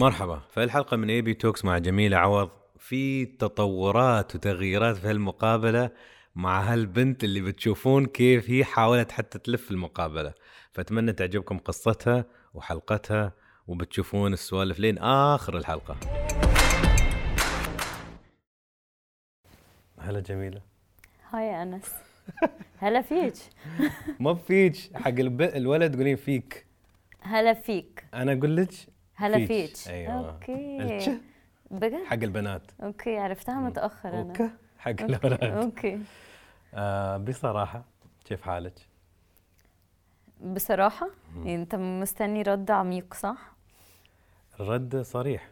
مرحبا. في الحلقة من AB Talks مع جميلة عوض في تطورات وتغييرات في هالمقابلة مع هالبنت اللي بتشوفون كيف هي حاولت حتى تلف المقابلة. فأتمنى تعجبكم قصتها وحلقتها وبتشوفون السوالف لين آخر الحلقة. هلا جميلة. هاي أنس. هلا فيك. ما فيك. حق الب... الولد تقولين فيك. هلا فيك. أنا أقول لك هلا فيك. فيك أيوة. أوكي. بجد؟ حق البنات. أوكي عرفتها متاخر أنا أوكي. حق. الاولاد أوكي. آه بصراحة كيف حالك؟ بصراحة؟ يعني أنت مستني رد عميق صح؟ الرد صريح.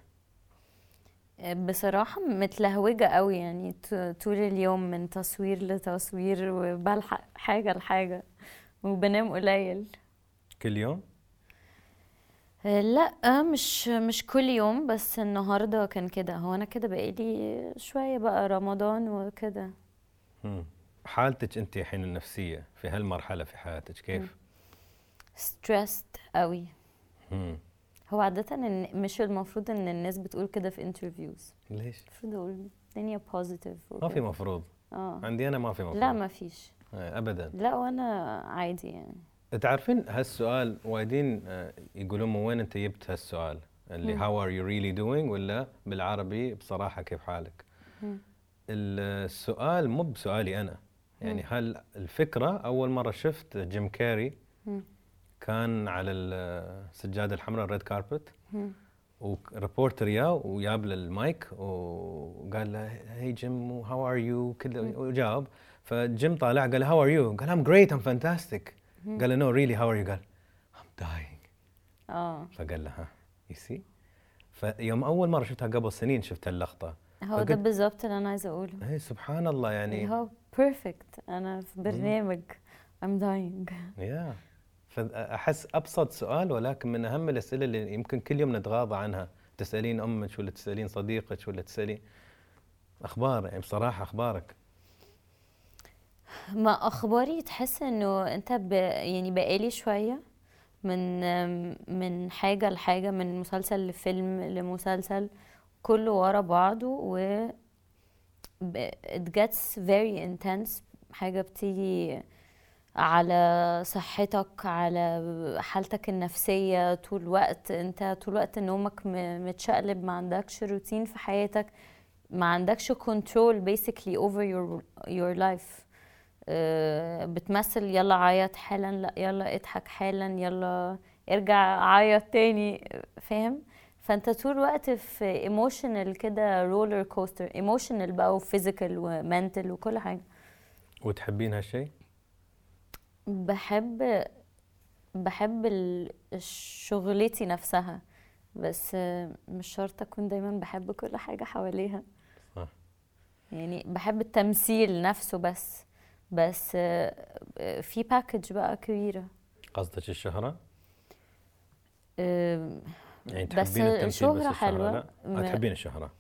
بصراحة متلهوجة قوي يعني طول اليوم من تصوير لتصوير وبلحق حاجة لحاجة وبنام قليل. كل يوم؟ لأ مش مش كل يوم بس النهارده كان كده. هو أنا كده بقالي شوية بقى رمضان وكده. حالتك أنت الحين النفسية في هالمرحلة في حياتك كيف؟ stressed قوي مم. هو عادة إن مش المفروض إن الناس بتقول كده في interviews ليش؟ المفروض أقول الدنيا positive ما في مفروض. آه. عندي أنا ما في مفروض. لا ما فيش. آه، ابدا. لا وأنا عادي يعني. تعرفين هالسؤال وايدين آه، يقولون من وين انت جبت هالسؤال؟ اللي how are you really doing ولا بالعربي بصراحة كيف حالك؟ مم. السؤال مو بسؤالي أنا. يعني هل الفكرة أول مرة شفت جيم كاري مم. كان على السجادة الحمراء ال red carpet. و reporter يا وجاب له المايك وقال له hey Jim how are you كذا وجاوب. فجيم طالع قال how are you قال I'm great I'm fantastic قال له no really how are you قال I'm dying آه. فقال له ها you see فيوم أول مرة شفتها قبل سنين شفت اللقطة. هو ده بالظبط اللي أنا عايزة أقوله. اي سبحان الله يعني. هو perfect أنا في برنامج. I'm dying. يا فأحس أبسط سؤال ولكن من أهم الأسئلة اللي يمكن كل يوم نتغاضى عنها. تسألين أمك ولا تسألين صديقك ولا تسألين. أخبار يعني بصراحة أخبارك. ما أخباري؟ تحس إنه أنت ب... يعني بقالي شوية من من حاجة لحاجة من مسلسل لفيلم لمسلسل كله ورا بعضه و it gets very intense. حاجة بتيجي على صحتك على حالتك النفسية طول الوقت أنت طول الوقت نومك متشقلب ما عندكش روتين في حياتك ما عندكش control basically over your your life. بتمثل يلا عيط حالا لا يلا اضحك حالا يلا ارجع عيط تاني فاهم فانت طول الوقت في emotional كده roller coaster emotional بقى و physical و mental وكل حاجة وتحبين هالشيء؟ بحب بحب شغلتي نفسها بس آه، مش شرط أكون دايما بحب كل حاجة حواليها صح. يعني بحب التمثيل نفسه بس بس آه، آه، في باكج بقى كبيرة قصدك الشهرة؟ يعني بس تحبين التمثيل بس الشهرة حلوة. لا؟ آه، تحبين الشهرة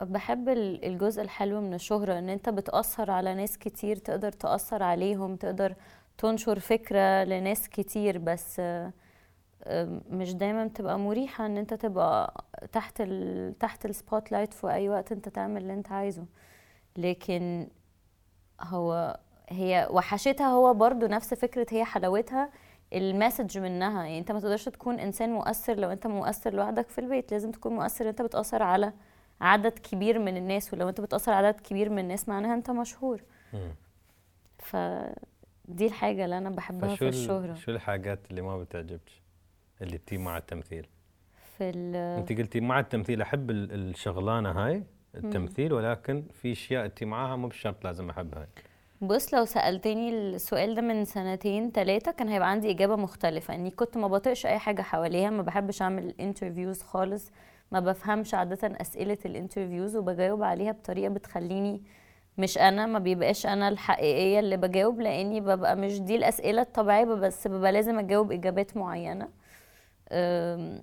بحب ال- الجزء الحلو من الشهرة إن أنت بتأثر على ناس كتير تقدر تأثر عليهم تقدر تنشر فكرة لناس كتير بس مش دايما بتبقى مريحة إن أنت تبقى تحت ال تحت ال spotlight في أي وقت أنت تعمل اللي أنت عايزه لكن هو هي وحشتها هو برضو نفس فكرة هي حلاوتها ال message منها يعني انت ما تقدرش تكون إنسان مؤثر لو انت مؤثر لوحدك في البيت لازم تكون مؤثر انت بتأثر على عدد كبير من الناس ولو انت بتأثر على عدد كبير من الناس معناها انت مشهور. فدي الحاجة اللي أنا بحبها في ال- الشهرة شو الحاجات اللي ما بتعجبك؟ اللي تي مع التمثيل؟ في ال انت قلتي مع التمثيل أحب ال- الشغلانة هاي التمثيل ولكن في أشياء انت معاها مو بشرط لازم أحبها. بص لو سألتني السؤال ده من سنتين تلاتة كان هيبقى عندي إجابة مختلفة. إني كنت ما بطيقش أي حاجة حواليها ما بحبش أعمل interviews خالص ما بفهمش عادة أسئلة ال interviews وبجاوب عليها بطريقة بتخليني مش أنا ما بيبقاش أنا الحقيقية اللي بجاوب لأني ببقى مش دي الأسئلة الطبيعية بس ببقى لازم أجاوب إجابات معينة. أم،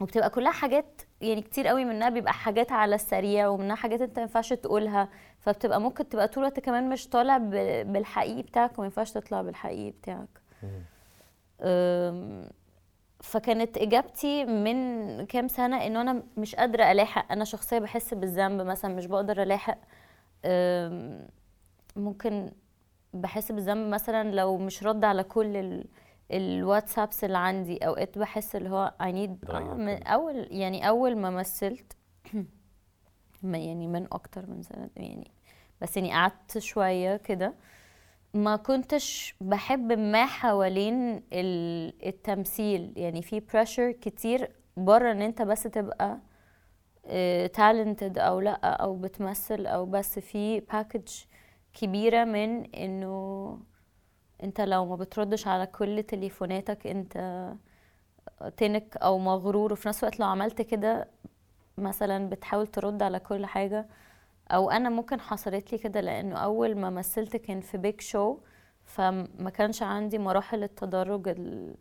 وبتبقى كلها حاجات يعني كتير قوي منها بيبقى حاجات على السريع ومنها حاجات انت ما ينفعش تقولها فبتبقى ممكن تبقى طول الوقت كمان مش طالع بالحقيقي بتاعك وما ينفعش تطلع بالحقيقي بتاعك. فكانت إجابتي من كام سنة إنه أنا مش قادرة ألاحق. أنا شخصية بحس بالذنب مثلا مش بقدر ألاحق. ممكن بحس بالذنب مثلا لو مش رد على كل ال الواتسابس اللي عندي أوقات بحس اللي هو I need تغير آه من كده. أول يعني أول ما مثلت ما يعني من أكتر من سنة يعني بس يعني قعدت شوية كده ما كنتش بحب ما حوالين ال- التمثيل يعني في pressure كتير بره إن أنت بس تبقى talented أو لأ أو بتمثل أو بس في package كبيرة من إنه انت لو ما بتردش على كل تليفوناتك انت تنك أو مغرور. وفي نفس الوقت لو عملت كده مثلا بتحاول ترد على كل حاجة. أو أنا ممكن حصلت لي كده لأنه اول ما مثلت كان في big show فما كانش عندي مراحل التدرج ال-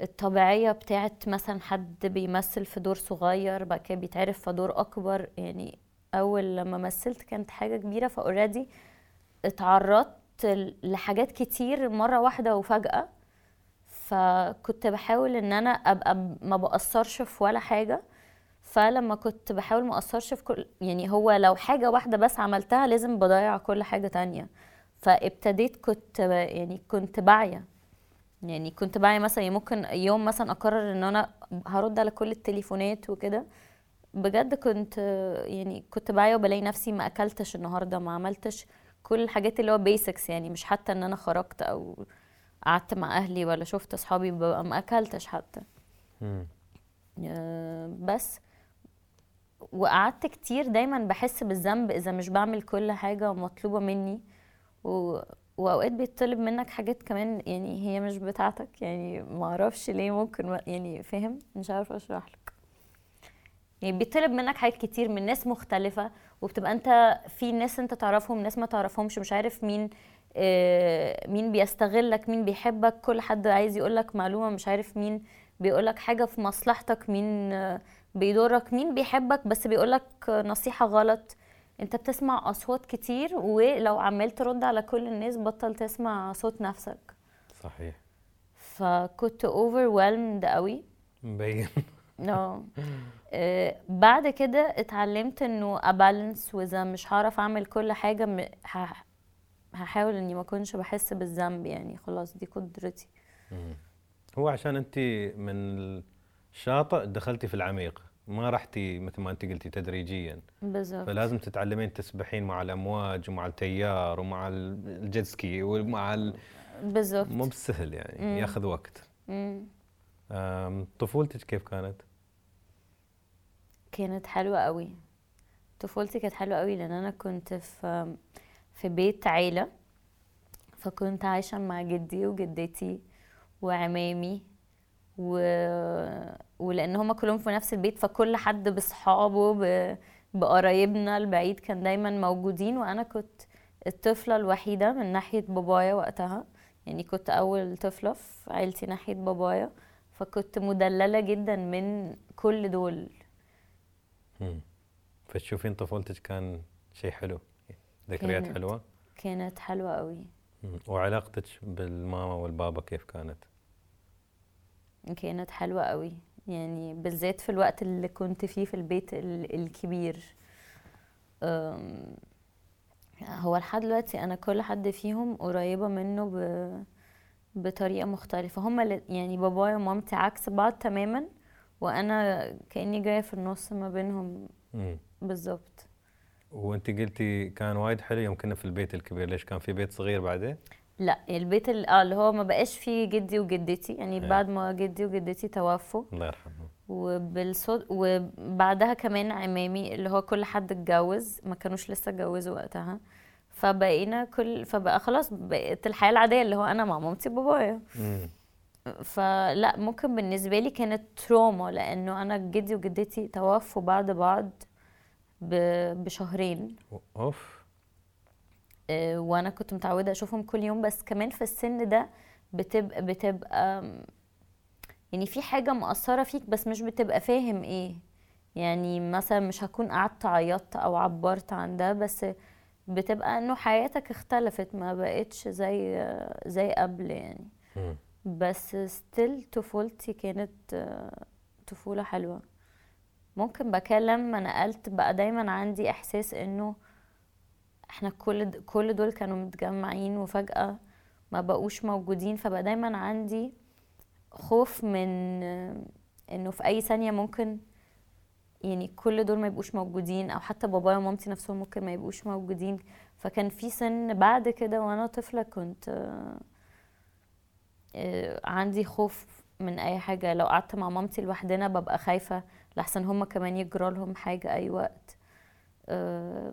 الطبيعية بتاعت مثلا حد بيمثل في دور صغير بعد كده بيتعرف في دور أكبر. يعني أول لما مثلت كانت حاجة كبيرة فأوريدي اتعرضت لحاجات كتير مرة واحدة وفجأة فكنت بحاول إن أنا أبقى ما بأثرش في ولا حاجة. فلما كنت بحاول ما أثرش في كل يعني هو لو حاجة واحدة بس عملتها لازم بضيع كل حاجة تانية. فابتديت كنت يعني كنت باعية. يعني كنت باعية مثلا يعني ممكن يوم مثلا أقرر إن أنا هرد على كل التليفونات وكده. بجد كنت يعني كنت باعية وبلاقي نفسي ما أكلتش النهاردة ما عملتش كل الحاجات اللي هو بيسكس يعني مش حتى إن أنا خرجت أو قعدت مع أهلي ولا شفت أصحابي ببقى ما أكلتش حتى. آه، بس. وقعدت كتير دايما بحس بالذنب إذا مش بعمل كل حاجة مطلوبة مني. و... وأوقات بيطلب منك حاجات كمان يعني هي مش بتاعتك. يعني ما أعرفش ليه ممكن. يعني فاهم؟ مش عارفة أشرح لك. يعني بيطلب منك حاجات كتير من ناس مختلفة. وبتبقى انت في ناس انت تعرفهم ناس ما تعرفهمش مش عارف مين آه، مين بيستغلك مين بيحبك كل حد عايز يقولك معلومة مش عارف مين بيقولك حاجة في مصلحتك مين آه، بيضرك مين بيحبك بس بيقولك نصيحة غلط. انت بتسمع أصوات كتير ولو عمال ترد على كل الناس بطل تسمع صوت نفسك. صحيح. فكنت overwhelmed قوي. مبين. آه. بعد كده اتعلمت انه أبالانس وإذا مش هعرف أعمل كل حاجة م- ه- هحاول إني ما أكونش بحس بالذنب يعني. خلاص دي قدرتي. هو عشان أنت من الشاطئ دخلتي في العميق. ما رحتي مثل ما أنت قلتي تدريجيا. بالظبط. فلازم تتعلمين تسبحين مع الأمواج ومع التيار ومع الجيت سكي ومع ال... بالظبط. مو بسهل يعني مم. ياخذ وقت. طفولتك كيف كانت؟ كانت حلوة قوي. طفولتي كانت حلوة قوي لأن أنا كنت في في بيت عيلة فكنت عايشة مع جدي وجدتي وعمامي و... ولأن هما كلهم في نفس البيت فكل حد باصحابه ب... بقرايبنا البعيد كان دايما موجودين وأنا كنت الطفلة الوحيدة من ناحية بابايا وقتها. يعني كنت أول طفلة في عيلتي ناحية بابايا فكنت مدللة جدا من كل دول. فتشوفين طفولتك كان شيء حلو. ذكريات كانت. حلوة؟ كانت حلوة قوي. وعلاقتك بالماما والبابا كيف كانت؟ كانت حلوة قوي يعني بالذات في الوقت اللي كنت فيه في البيت ال- الكبير. هو لحد دلوقتي أنا كل حد فيهم قريبة منه ب... بطريقة مختلفة. هما يعني بابايا ومامتي عكس بعض تماما. وأنا كأني جاية في النص ما بينهم. بالظبط. وأنت قلتي كان وايد حلو يوم كنا في البيت الكبير. ليش؟ كان في بيت صغير بعدين؟ لا البيت ال- آه اللي هو ما بقاش فيه جدي وجدتي. يعني إيه. بعد ما جدي وجدتي توفوا. الله يرحمه. وبالصد وبعدها كمان عمامي اللي هو كل حد اتجوز ما كانوش لسه اتجوزوا وقتها. فبقينا كل فبقى خلاص بقت الحياة العادية اللي هو أنا مع مامتي وبابايا. فلا ممكن بالنسبة لي كانت تروما لأنه أنا جدي وجدتي توفوا بعد بعض بشهرين. أوف. آه، وأنا كنت متعودة أشوفهم كل يوم بس كمان في السن ده بتبقى بتبقى يعني في حاجة مأثرة فيك بس مش بتبقى فاهم إيه. يعني مثلا مش هكون قعدت عيطت أو عبرت عن ده بس بتبقى إنه حياتك اختلفت ما بقتش زي زي قبل يعني. مم. بس ستيل طفولتي كانت آه، طفولة حلوة. ممكن بقى لما نقلت بقى دايما عندي إحساس إنه إحنا كل كل دول كانوا متجمعين وفجأة ما بقوش موجودين فبقى دايما عندي خوف من إنه في أي ثانية ممكن يعني كل دول ما يبقوش موجودين أو حتى بابايا ومامتي نفسهم ممكن ما يبقوش موجودين. فكان في سن بعد كده وأنا طفلة كنت آه، عندي خوف من أي حاجة. لو قعدت مع مامتي لوحدنا ببقى خايفة لحسن هما كمان يجرى لهم حاجة أي وقت. آه،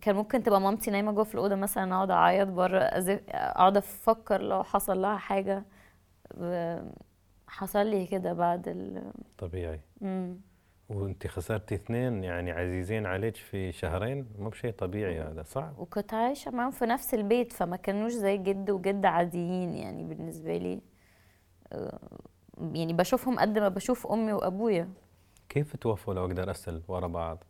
كان ممكن تبقى مامتي نايمة جوه في الأوضة مثلا أقعد أعيط بره أقعد أفكر لو حصل لها حاجة. حصل لي كده بعد ال طبيعي. امم وانت خسرتي اثنين يعني عزيزين عليك في شهرين مو بشيء طبيعي هذا صعب. وكنت عايشة معاهم في نفس البيت فما كانوش زي جد وجد عاديين يعني بالنسبة لي. آه، يعني بشوفهم قد ما بشوف أمي وأبويا. كيف توفوا لو أقدر أسأل ورا بعض؟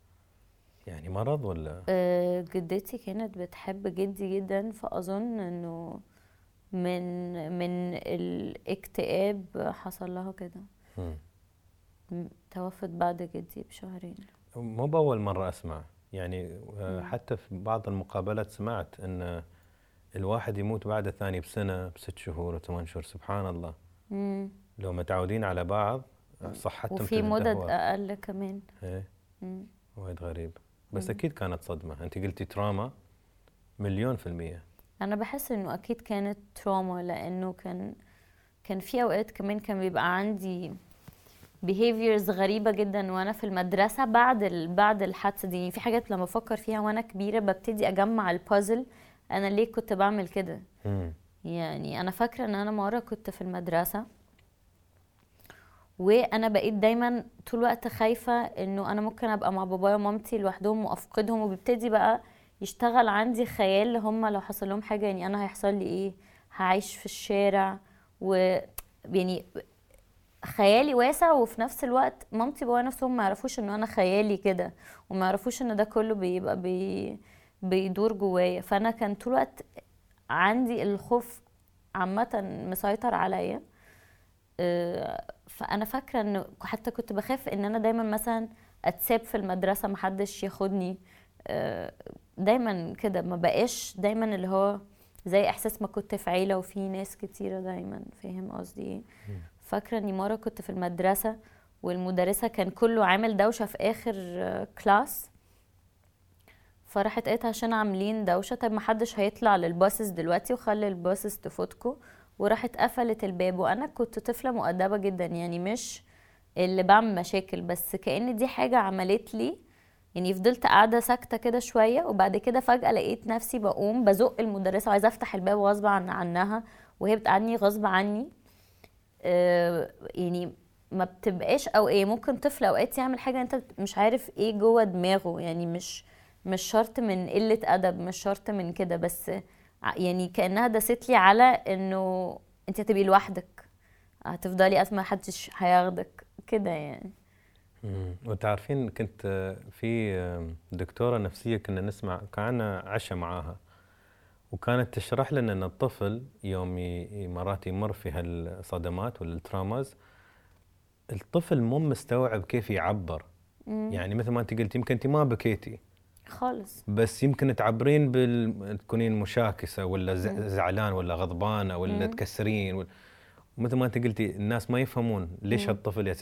يعني مرض ولا؟ أه جدتي كانت بتحب جدي جدا فأظن إنه من من الاكتئاب حصل لها كده. توفت بعد جدي بشهرين. مو بأول مرة أسمع. يعني آه، حتى في بعض المقابلات سمعت إن الواحد يموت بعد الثاني بسنة بست شهور وثمان شهور. سبحان الله. مم. لو متعودين على بعض صحتهم وفي مدد أقل كمان. إيه؟ وايد غريب. بس أكيد كانت صدمة. أنت قلتي تراما مليون في المية. أنا بحس إنه أكيد كانت تراما لأنه كان كان في أوقات كمان كان بيبقى عندي behaviors غريبة جدا وأنا في المدرسة بعد ال... بعد الحادثة دي. في حاجات لما بفكر فيها وأنا كبيرة ببتدي أجمع البازل أنا ليه كنت بعمل كده؟ يعني أنا فاكرة إن أنا مرة كنت في المدرسة وأنا بقيت دايما طول الوقت خايفة إنه أنا ممكن أبقى مع بابايا ومامتي لوحدهم وأفقدهم. وبيبتدي بقى يشتغل عندي خيال هم لو حصل لهم حاجة يعني أنا هيحصل لي إيه؟ هعيش في الشارع و يعني خيالي واسع وفي نفس الوقت مامتي وبابايا نفسهم ما يعرفوش إن أنا خيالي كده وما يعرفوش إن ده كله بيبقى بي بيدور جوايا. فأنا كان طول الوقت عندي الخوف عامة مسيطر عليا. آه، فأنا فاكرة انه حتى كنت بخاف إن أنا دايما مثلا أتساب في المدرسة محدش ياخدني. آه، دايما كده ما بقاش دايما اللي هو زي إحساس ما كنت في عيلة وفي ناس كتيرة دايما. فاهم قصدي إيه؟ فاكرة اني مرة كنت في المدرسة والمدرسة كان كله عامل دوشة في آخر class فراحت قالت عشان عاملين دوشة طيب ما حدش هيطلع لل buses دلوقتي وخلي ال buses تفوتكوا وراحت قفلت الباب. وأنا كنت طفلة مؤدبة جدا يعني مش اللي بعمل مشاكل بس كأن دي حاجة عملت لي يعني فضلت قاعدة ساكتة كده شوية. وبعد كده فجأة لقيت نفسي بقوم بزق المدرسة وعايزة أفتح الباب غصب عن عنها وهي بتقعدني غصب عني. يعني ما بتبقاش أو إيه ممكن طفل أوقات يعمل حاجة أنت مش عارف إيه جوه دماغه يعني مش مش شرط من قلة أدب مش شرط من كده بس يعني كأنها دست لي على إنه أنت هتبقي لوحدك هتفضلي اسمع حدش هياخدك كده يعني. وأنت عارفين كنت في دكتورة نفسية كنا نسمع كان عشاء معاها. وكانت تشرح لنا إن الطفل يوم مرات يمر في هالصدمات والتراماز الطفل مو مستوعب كيف يعبر. مم. يعني مثل ما أنت قلت يمكن أنت ما بكيتي. خالص. بس يمكن تعبرين بال... تكونين مشاكسة ولا زعلان ولا غضبانة ولا تكسرين ولا... ومثل ما أنت قلتي الناس ما يفهمون ليش هالطفل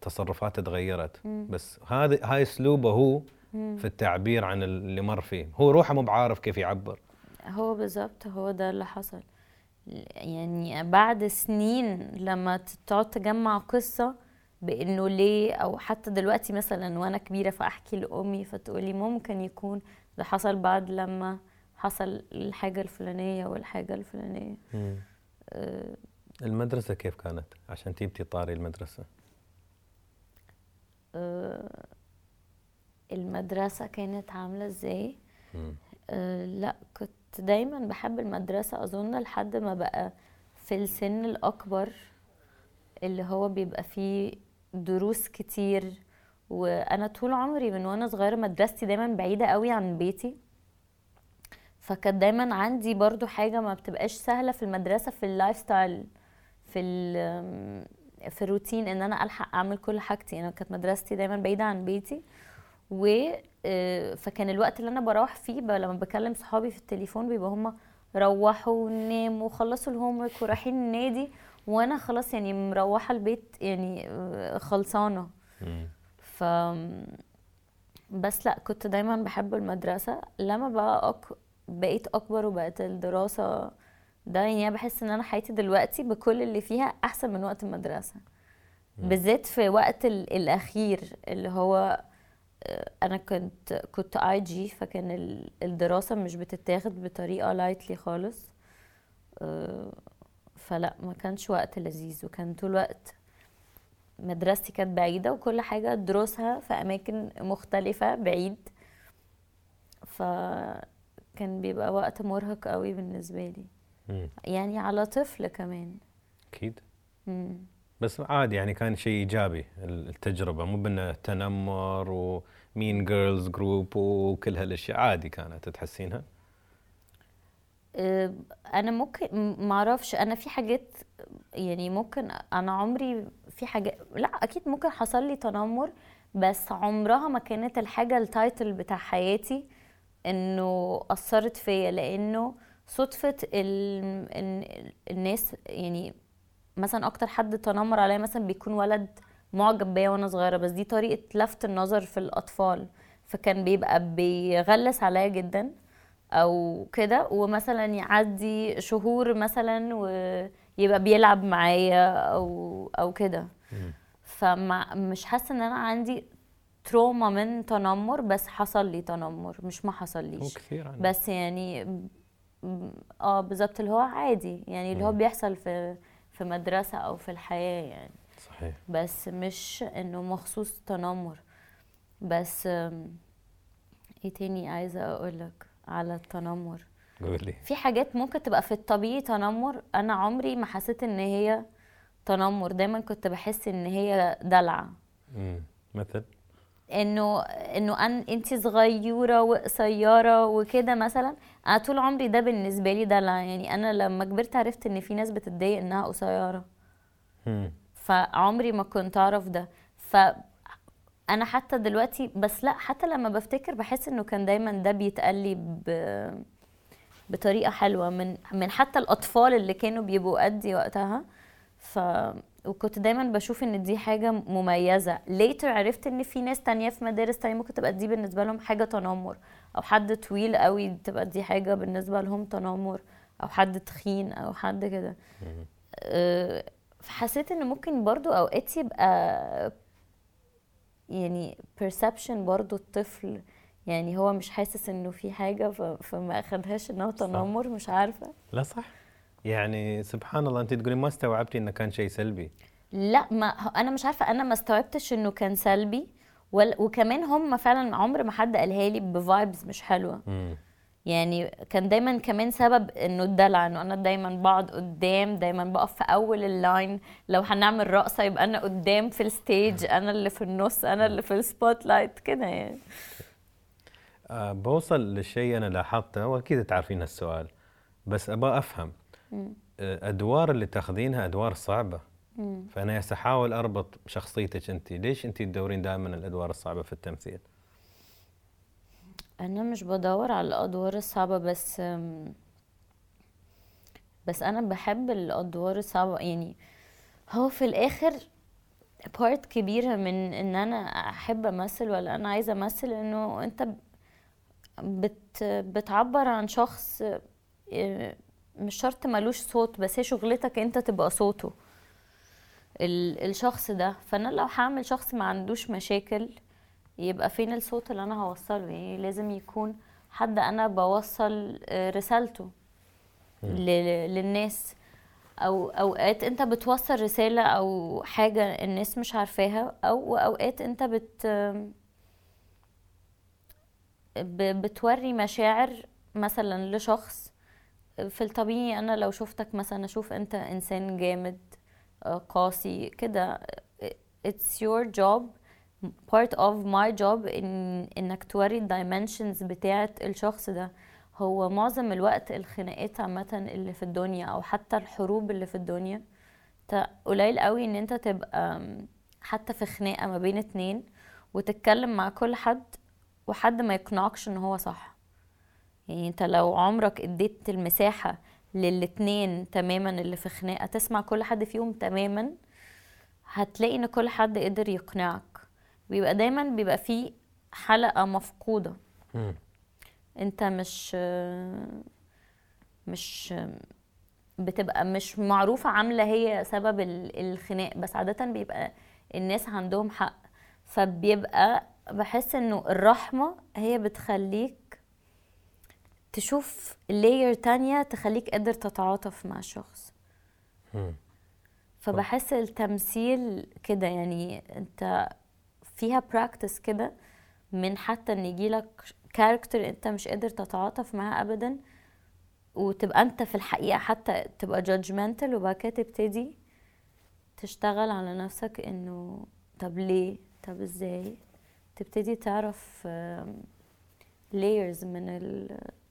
تصرفاته تغيرت. بس هذا هاي أسلوبه هو في التعبير عن اللي مر فيه. هو روحه مو بعارف كيف يعبر. هو بالظبط هو ده اللي حصل. يعني بعد سنين لما تقعد تجمع قصة بإنه ليه أو حتى دلوقتي مثلا وأنا كبيرة فأحكي لأمي فتقولي ممكن يكون ده حصل بعد لما حصل الحاجة الفلانية والحاجة الفلانية. أه. المدرسة كيف كانت عشان تيبتي طاري المدرسة؟ أه. المدرسة كانت عاملة إزاي؟ أه لأ كنت دايما بحب المدرسة. أظن لحد ما بقى في السن الأكبر اللي هو بيبقى فيه دروس كتير. وأنا طول عمري من وأنا صغيرة مدرستي دايما بعيدة قوي عن بيتي. فكانت دايما عندي برضو حاجة ما بتبقاش سهلة في المدرسة في ال lifestyle في في الروتين إن أنا ألحق أعمل كل حاجتي. أنا كانت مدرستي دايما بعيدة عن بيتي. و آه، فكان الوقت اللي أنا بروح فيه لما بكلم صحابي في التليفون بيبقى هما روحوا وناموا وخلصوا الهوم ورك ورايحين النادي وأنا خلاص يعني مروحة البيت يعني آه، خلصانة. مم. ف بس لأ كنت دايما بحب المدرسة. لما بقى أك... بقيت أكبر وبقت الدراسة ده يعني أنا بحس إن أنا حياتي دلوقتي بكل اللي فيها أحسن من وقت المدرسة. بالذات في وقت ال... الأخير اللي هو آه، أنا كنت كنت اي جي فكان ال- الدراسة مش بتتاخد بطريقة لايتلي خالص. آه، فلا ما كانش وقت لذيذ وكان طول الوقت مدرستي كانت بعيدة وكل حاجة دروسها في أماكن مختلفة بعيد. فكان بيبقى وقت مرهق قوي بالنسبة لي. يعني على طفل كمان. أكيد. مم. بس عادي يعني كان شيء إيجابي التجربة مو بأنه تنمر و mean girls group وكل هالأشياء عادي كانت تحسينها أنا ممكن م- معرفش أنا في حاجات يعني ممكن أنا عمري في حاجات لا أكيد ممكن حصل لي تنمر بس عمرها ما كانت الحاجة التايتل بتاع حياتي إنه أثرت فيا لأنه. ال... الناس يعني مثلا أكتر حد تنمر عليا مثلا بيكون ولد معجب بيا وأنا صغيرة بس دي طريقة لفت النظر في الأطفال فكان بيبقى بيغلس عليا جدا أو كده ومثلا يعدي شهور مثلا ويبقى بيلعب معايا أو أو كده فمش حاسة إن أنا عندي تروما من تنمر بس حصل لي تنمر مش ما حصليش عنه. بس يعني آه بالظبط اللي هو عادي يعني اللي هو. بيحصل في في مدرسة أو في الحياة يعني. صحيح. بس مش إنه مخصوص تنمر. بس إيه تاني عايزة أقولك على التنمر؟ قولي. في حاجات ممكن تبقى في الطبيعي تنمر. أنا عمري ما حسيت إن هي تنمر. دايما كنت بحس إن هي دلع. مم. مثل؟ إنه إنه أن انت صغيرة وقصيره وكده مثلا أنا طول عمري ده بالنسبة لي دلع يعني أنا لما كبرت عرفت إن في ناس بتتضايق إنها قصيرة. فعمري ما كنت أعرف ده. ف أنا حتى دلوقتي بس لا حتى لما بفتكر بحس إنه كان دايما ده بيتقال لي ب... بطريقة حلوة من من حتى الأطفال اللي كانوا بيبقوا قدي وقتها. ف وكنت دايما بشوف إن دي حاجة مميزة. ليتر عرفت إن في ناس تانية في مدارس تانية ممكن تبقى دي بالنسبة لهم حاجة تنمر. أو حد طويل قوي تبقى دي حاجة بالنسبة لهم تنمر. أو حد تخين أو حد كده. أه، فحسيت إن ممكن برضو أوقات يبقى يعني perception برضو الطفل يعني هو مش حاسس إنه في حاجة ف- فما أخدهاش انه تنمر مش عارفة. لا صح. يعني سبحان الله أنت تقولين ما استوعبتي إنه كان شيء سلبي. لا ما أنا مش عارفة أنا ما استوعبتش إنه كان سلبي وكمان هم فعلا عمر ما حد قالها لي ب vibes مش حلوة. مم. يعني كان دايما كمان سبب إنه الدلع إنه أنا دايما بقعد قدام دايما بقف في أول ال line لو هنعمل رقصة يبقى أنا قدام في ال stage أنا اللي في النص أنا اللي في ال spotlight كده يعني. آه بوصل للشيء أنا لاحظته وأكيد تعرفين هالسؤال بس أبغى أفهم. أدوار اللي تاخذينها أدوار صعبة. مم. فأنا أحاول أربط شخصيتك أنت. ليش أنت تدورين دائما الأدوار الصعبة في التمثيل؟ أنا مش بدور على الأدوار الصعبة بس بس أنا بحب الأدوار الصعبة. يعني هو في الآخر بارت كبيرة من إن أنا أحب أمثل ولا أنا عايزة أمثل إنه أنت بت بتعبر عن شخص آه، مش شرط ملوش صوت بس هي شغلتك انت تبقى صوته. ال- الشخص ده. فأنا لو هعمل شخص ما عندوش مشاكل يبقى فين الصوت اللي أنا هوصله؟ يعني لازم يكون حد أنا بوصل آه، رسالته للناس. أو أوقات أنت بتوصل رسالة أو حاجة الناس مش عارفاها أو أوقات أنت بت بتوري مشاعر مثلا لشخص في الطبيعي أنا لو شفتك مثلا أشوف أنت إنسان جامد آه، قاسي كده it's your job part of my job إن إنك توري الدايمنشنز بتاعت الشخص ده. هو معظم الوقت الخناقات عامة اللي في الدنيا أو حتى الحروب اللي في الدنيا قليل قوي إن أنت تبقى حتى في خناقة ما بين اتنين وتتكلم مع كل حد وحد ما يقنعكش إن هو صح. يعني انت لو عمرك اديت المساحة للاتنين تماما اللي في خناقة تسمع كل حد فيهم تماما هتلاقي ان كل حد قدر يقنعك. بيبقى دايما بيبقى فيه حلقة مفقودة. انت مش مش بتبقى مش معروفة عاملة هي سبب الخناق بس عادة بيبقى الناس عندهم حق. فبيبقى بحس انه الرحمة هي بتخليك تشوف layer تانية تخليك قادر تتعاطف مع الشخص. فبحس التمثيل كده يعني انت فيها practice كده من حتى ان يجيلك character انت مش قادر تتعاطف معاه ابدا وتبقى انت في الحقيقة حتى تبقى جادجمنتال وبعد كده تبتدي تشتغل على نفسك إنه طب ليه؟ طب إزاي؟ تبتدي تعرف layers من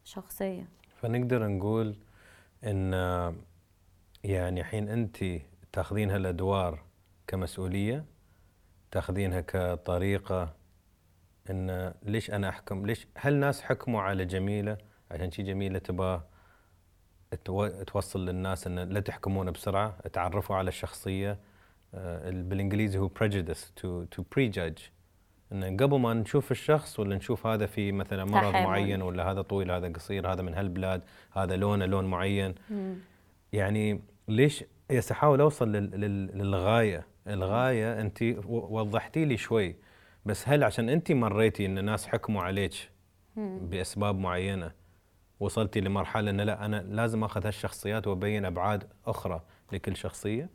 الشخصية فنقدر نقول إن يعني حين أنت تاخذين هالادوار كمسؤولية تاخذينها كطريقة إن ليش أنا أحكم؟ ليش؟ هل ناس حكموا على جميلة؟ عشان شي جميلة تبغى توصل للناس إن لا تحكمون بسرعة تعرفوا على الشخصية. آه، بالإنجليزي هو prejudice to to prejudge. إن قبل ما نشوف الشخص ولا نشوف هذا في مثلا مرض. معين ولا هذا طويل هذا قصير هذا من هالبلاد هذا لونه لون معين مم. يعني ليش يس احاول اوصل للغاية الغاية أنت وضحتي لي شوي بس هل عشان أنت مريتي إن الناس حكموا عليك بأسباب معينة وصلتي لمرحلة إن لا أنا لازم آخذ هالشخصيات وأبين أبعاد أخرى لكل شخصية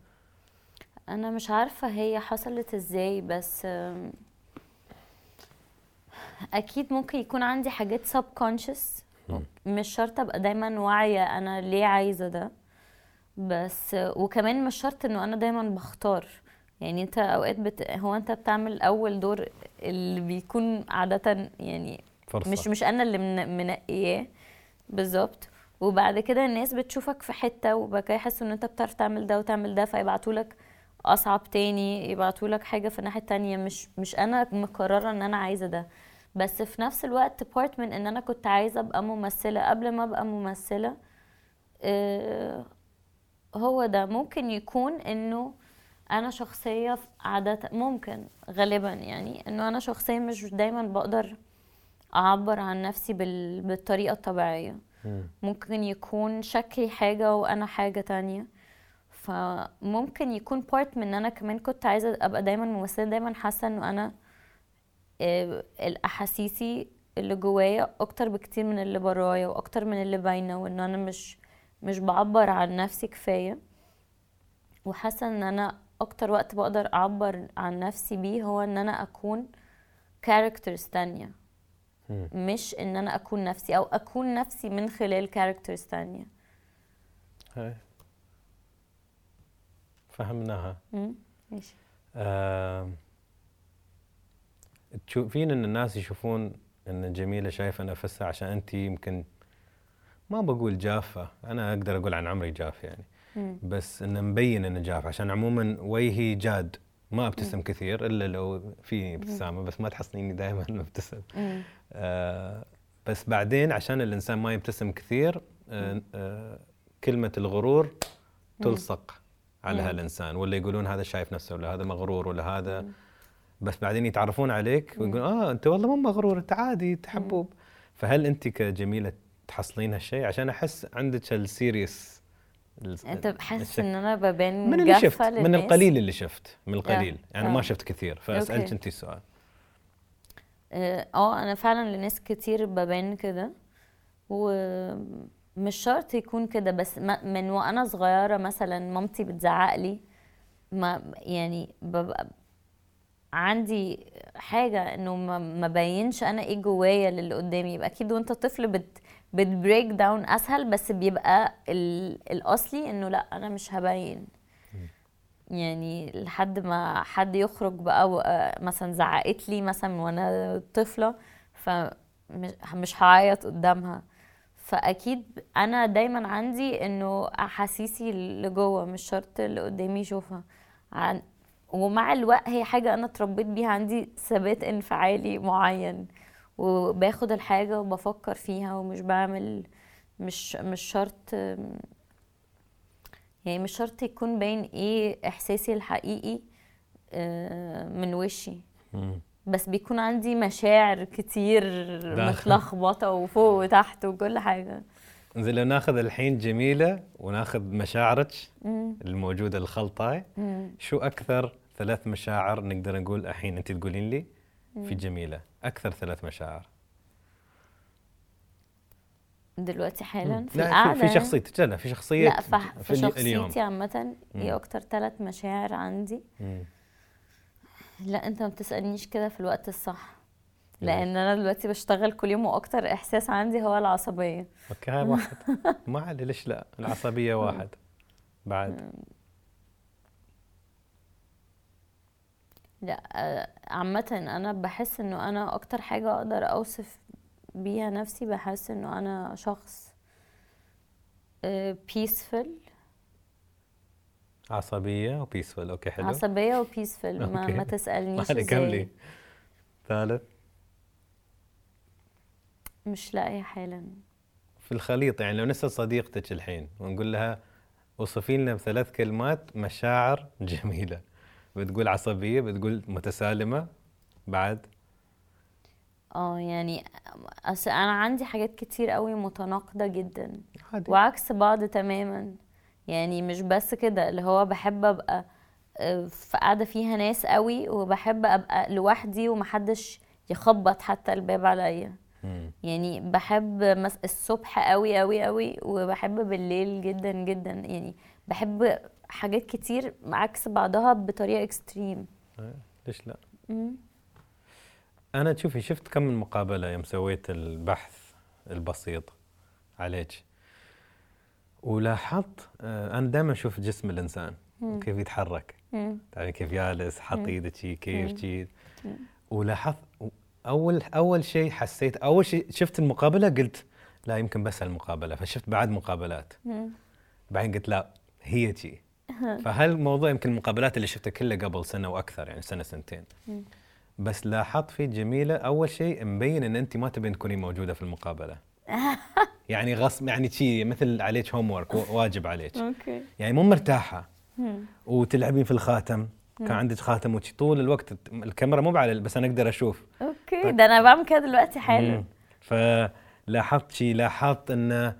أنا مش عارفة هي حصلت إزاي بس أكيد ممكن يكون عندي حاجات سب كونشس مش شرط أبقى دايما واعية أنا ليه عايزة ده. بس وكمان مش شرط إنه أنا دايما بختار. يعني أنت أوقات بت... هو أنت بتعمل أول دور اللي بيكون عاده يعني فرصة. مش مش أنا اللي من... منقياه. بالظبط. وبعد كده الناس بتشوفك في حتة وبعد كده يحسوا إن أنت بتعرف تعمل ده وتعمل ده فيبعتوا لك أصعب تاني يبعتوا لك حاجة في الناحيه التانية مش مش أنا مقررة إن أنا عايزة ده. بس في نفس الوقت بارت من إن أنا كنت عايزة أبقى ممثلة. قبل ما أبقى ممثلة آه، هو ده. ممكن يكون إنه أنا شخصية عادة ممكن غالبا يعني إنه أنا شخصية مش دايما بقدر أعبر عن نفسي بالطريقة الطبيعية. ممكن يكون شكلي حاجة وأنا حاجة تانية. فممكن يكون بارت من إن أنا كمان كنت عايزة أبقى دايما ممثلة دايما حاسة إنه أنا الأحاسيسي اللي جوايا أكتر بكتير من اللي برايا وأكتر من اللي باينة وإن أنا مش مش بعبر عن نفسي كفاية. وحاسة إن أنا أكتر وقت بقدر أعبر عن نفسي بيه هو إن أنا أكون characters تانية. مش إن أنا أكون نفسي أو أكون نفسي من خلال كاركترز تانية. هاي. فهمناها. ماشي. آه تشوفين إن الناس يشوفون إن جميلة شايفة نفسها عشان أنت يمكن ما بقول جافة أنا أقدر أقول عن عمري جاف يعني. مم. بس انه مبين إنه جاف عشان عموما وجهي جاد ما ابتسم مم. كثير إلا لو في ابتسامة بس ما تحصليني دائما مبتسم آه بس بعدين عشان الإنسان ما يبتسم كثير آه آه كلمة الغرور تلصق على هالإنسان ولا يقولون هذا شايف نفسه ولا هذا مغرور ولا هذا مم. بس بعدين يتعرفون عليك ويقولون آه أنت والله مو مغرور أنت عادي أنت حبوب. فهل أنت كجميلة تحصلين هالشيء؟ عشان أحس عندك السيريس أنت بحس إن أنا ببان من اللي شفت للناس. من القليل اللي شفت من القليل. يعني ما شفت كثير فأسألك أنت السؤال آه, آه، أنا فعلا لناس كتير ببان كده. ومش شرط يكون كده بس من وأنا صغيرة مثلا مامتي بتزعق لي. ما يعني ببقى عندي حاجة إنه ما بينش أنا إيه جوايا للي قدامي. يبقى أكيد وأنت طفل بت بتبريك داون أسهل بس بيبقى الأصلي إنه لأ أنا مش هبين يعني لحد ما حد يخرج بقى مثلا زعقت لي مثلا وأنا طفلة فمش مش هعيط قدامها. فأكيد أنا دايما عندي إنه أحاسيسي اللي جوه مش شرط اللي قدامي يشوفها. عن ومع الوقت هي حاجة أنا اتربيت بيها عندي ثبات انفعالي معين وباخد الحاجة وبفكر فيها ومش بعمل مش مش شرط يعني مش شرط يكون باين إيه إحساسي الحقيقي آه، من وشي. بس بيكون عندي مشاعر كتير داخل. متلخبطة وفوق وتحت وكل حاجة زين لو ناخذ الحين جميلة وناخذ مشاعرك. الموجودة الخلطة. شو أكثر ثلاث مشاعر نقدر نقول الحين أنت تقولين لي في جميلة أكثر ثلاث مشاعر دلوقتي حالا في لا في, شخصيتك لا في شخصية لا في, في شخصيتي مم. إيه أكتر ثلاث مشاعر عندي مم. لا أنت ما بتسألنيش كده في الوقت الصح؟ لأن أنا دلوقتي بشتغل كل يوم وأكتر إحساس عندي هو العصبية. okay هاي واحد. ما علي ليش لا؟ العصبية واحد. بعد. لا آه، عامة أنا بحس إنه أنا أكتر حاجة أقدر أوصف بيها نفسي بحس إنه أنا شخص بيسفل عصبية وبيسفل okay حلو. عصبية وبيسفل ما, okay. ما تسألنيش ما ثالث مش لاقية حالا. في الخليط يعني لو نسأل صديقتك الحين ونقول لها وصفي لنا بثلاث كلمات مشاعر جميلة. بتقول عصبية بتقول متسالمة بعد؟ آه يعني أصل أنا عندي حاجات كتير قوي متناقضة جدا. عادي. وعكس بعض تماما. يعني مش بس كده اللي هو بحب أبقى آه، في قاعدة فيها ناس قوي وبحب أبقى لوحدي ومحدش يخبط حتى الباب عليا. يعني بحب مس... الصبح قوي قوي قوي وبحب بالليل جدا جدا. يعني بحب حاجات كتير عكس بعضها بطريقة extreme ليش لا؟ أنا تشوفي شفت كم من مقابلة يوم سويت البحث البسيط عليك؟ ولاحظت آه، أنا دائما أشوف جسم الإنسان وكيف يتحرك. تعرفين كيف جالس حط إيده كيف شي. ولاحظت اول أول شيء حسيت أول شيء شفت المقابلة قلت لا يمكن بس المقابلة فشفت بعد مقابلات. بعدين قلت لا هي شي فهالموضوع يمكن المقابلات اللي شفتها كلها قبل سنة وأكثر يعني سنة سنتين. بس لاحظت في جميلة أول شيء مبين إن أنت ما تبين تكوني موجودة في المقابلة. يعني غصب يعني شي مثل عليك homework واجب عليك. okay. يعني مو مرتاحة. وتلعبين في الخاتم. كان عندك خاتم وشي. طول الوقت الكاميرا مو على بس أنا أقدر أشوف. okay ده أنا بعمل كده دلوقتي حالا. فلاحظت شي لاحظت إن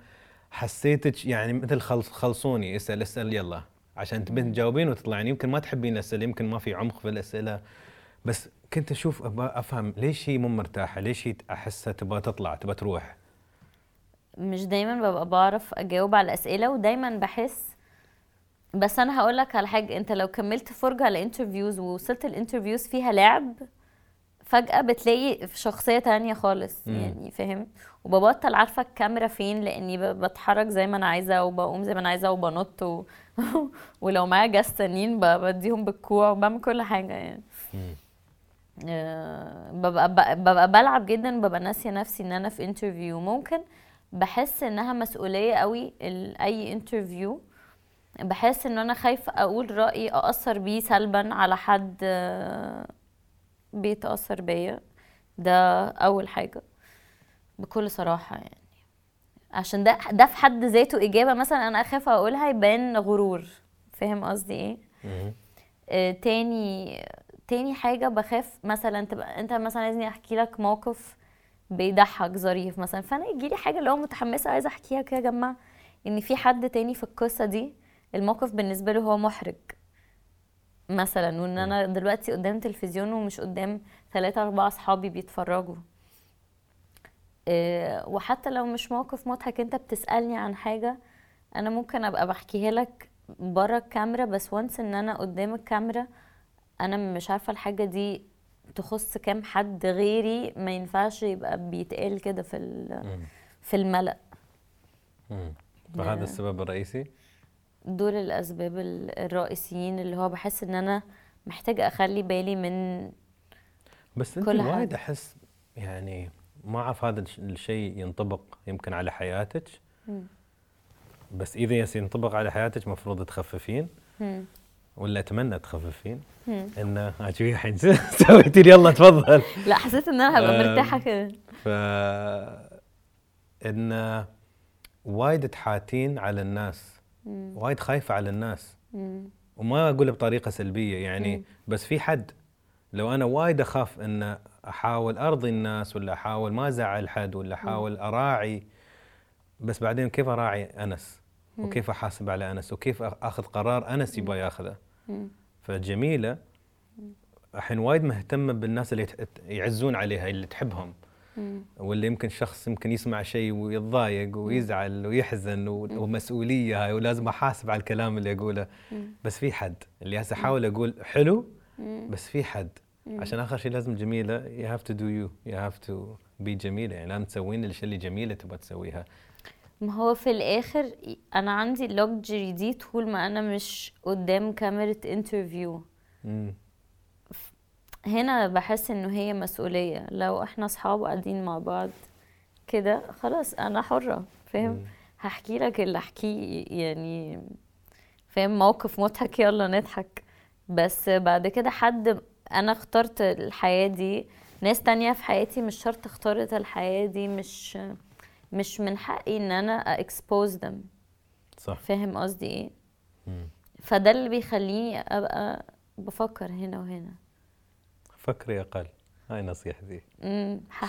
حسيتك يعني مثل خلص خلصوني. اسأل اسأل يلا. عشان تبين تجاوبين وتطلعين. يمكن ما تحبين الأسئلة يمكن ما في عمق في الأسئلة. بس كنت أشوف أفهم ليش هي مو مرتاحة؟ ليش هي أحسها تبغى تطلع تبغى تروح؟ مش دايما ببقى بعرف أجاوب على الأسئلة ودايما بحس بس أنا هقول لك على حاجة أنت لو كملت فرجة على interviews ووصلت ال interviews فيها لعب فجأة بتلاقي في شخصية تانية خالص مم. يعني فاهم؟ وببطل عارفة الكاميرا فين لأني ب- بتحرك زي ما أنا عايزة وبقوم زي ما أنا عايزة وبنط و... ولو معايا جاز تانيين بديهم بالكوع وبعمل كل حاجة يعني. آه، ببقى ببقى بلعب جدا ببقى ناسية نفسي إن أنا في interview ممكن بحس إنها مسؤولية قوي ال- أي interview بحس إن أنا خايفة أقول رايي أأثر بيه سلبا على حد آه، بيتأثر بيا. ده أول حاجة بكل صراحة يعني. عشان ده ده في حد ذاته إجابة مثلا أنا أخاف أقولها يبان غرور. فاهم قصدي إيه. آه، تاني تاني حاجة بخاف مثلا تبقى أنت مثلا عايزني أحكي لك موقف بيضحك ظريف مثلا فأنا يجي لي حاجة اللي هو متحمسة عايزة أحكيها كده يا جماعة. إن في حد تاني في القصة دي الموقف بالنسبة له هو محرج. مثلا وإن أنا دلوقتي قدام تلفزيون ومش قدام ثلاثة أربعة أصحابي بيتفرجوا. آه، وحتى لو مش موقف مضحك أنت بتسألني عن حاجة أنا ممكن أبقى بحكيها لك بره الكاميرا بس وانس إن أنا قدام الكاميرا أنا مش عارفة الحاجة دي تخص كام حد غيري ما ينفعش يبقى بيتقال كده في. في الملأ. فهذا السبب الرئيسي؟ دول الأسباب ال- الرئيسيين اللي هو بحس إن أنا محتاجة أخلي بالي من بس انت وايد. أحس يعني ما أعرف هذا الش- الشيء ينطبق يمكن على حياتك. بس إذا ينطبق على حياتك مفروض تخففين. ولا أتمنى تخففين. إنه شوفي الحين سويتي لي يلا تفضل لا حسيت إن أنا هبقى مرتاحة كده ف إن وايد تحاتين على الناس. وايد خايفة على الناس. وما أقول بطريقة سلبية يعني. بس في حد. لو أنا وايد أخاف إن أحاول أرضي الناس ولا أحاول ما أزعل حد ولا أحاول أراعي بس بعدين كيف أراعي أنس؟ وكيف أحاسب على أنس؟ وكيف أخذ قرار أنس يبغى ياخذه. فجميلة. الحين وايد مهتمة بالناس اللي يعزون عليها اللي تحبهم. واللي يمكن شخص يمكن يسمع شيء ويتضايق ويزعل ويحزن ومسؤولية هاي ولازم أحاسب على الكلام اللي أقوله. بس في حد اللي هسه احاول أقول حلو. بس في حد. عشان آخر شيء لازم جميلة you have to do you you have to be جميلة. يعني لازم تسوين الاشياء اللي جميلة تبغى تسويها. ما هو في الآخر أنا عندي اللوكجري دي طول ما أنا مش قدام كاميرا انترفيو. هنا بحس إنه هي مسؤولية. لو إحنا أصحاب قاعدين مع بعض كده خلاص أنا حرة فاهم. هحكي لك اللي أحكيه يعني فاهم؟ موقف مضحك يلا نضحك. بس بعد كده حد أنا اخترت الحياة دي. ناس تانية في حياتي مش شرط اختارت الحياة دي مش مش من حقي إن أنا expose them. صح. فاهم قصدي إيه. فده اللي بيخليني أبقى بفكر هنا وهنا. فكري أقل هاي نصيحتي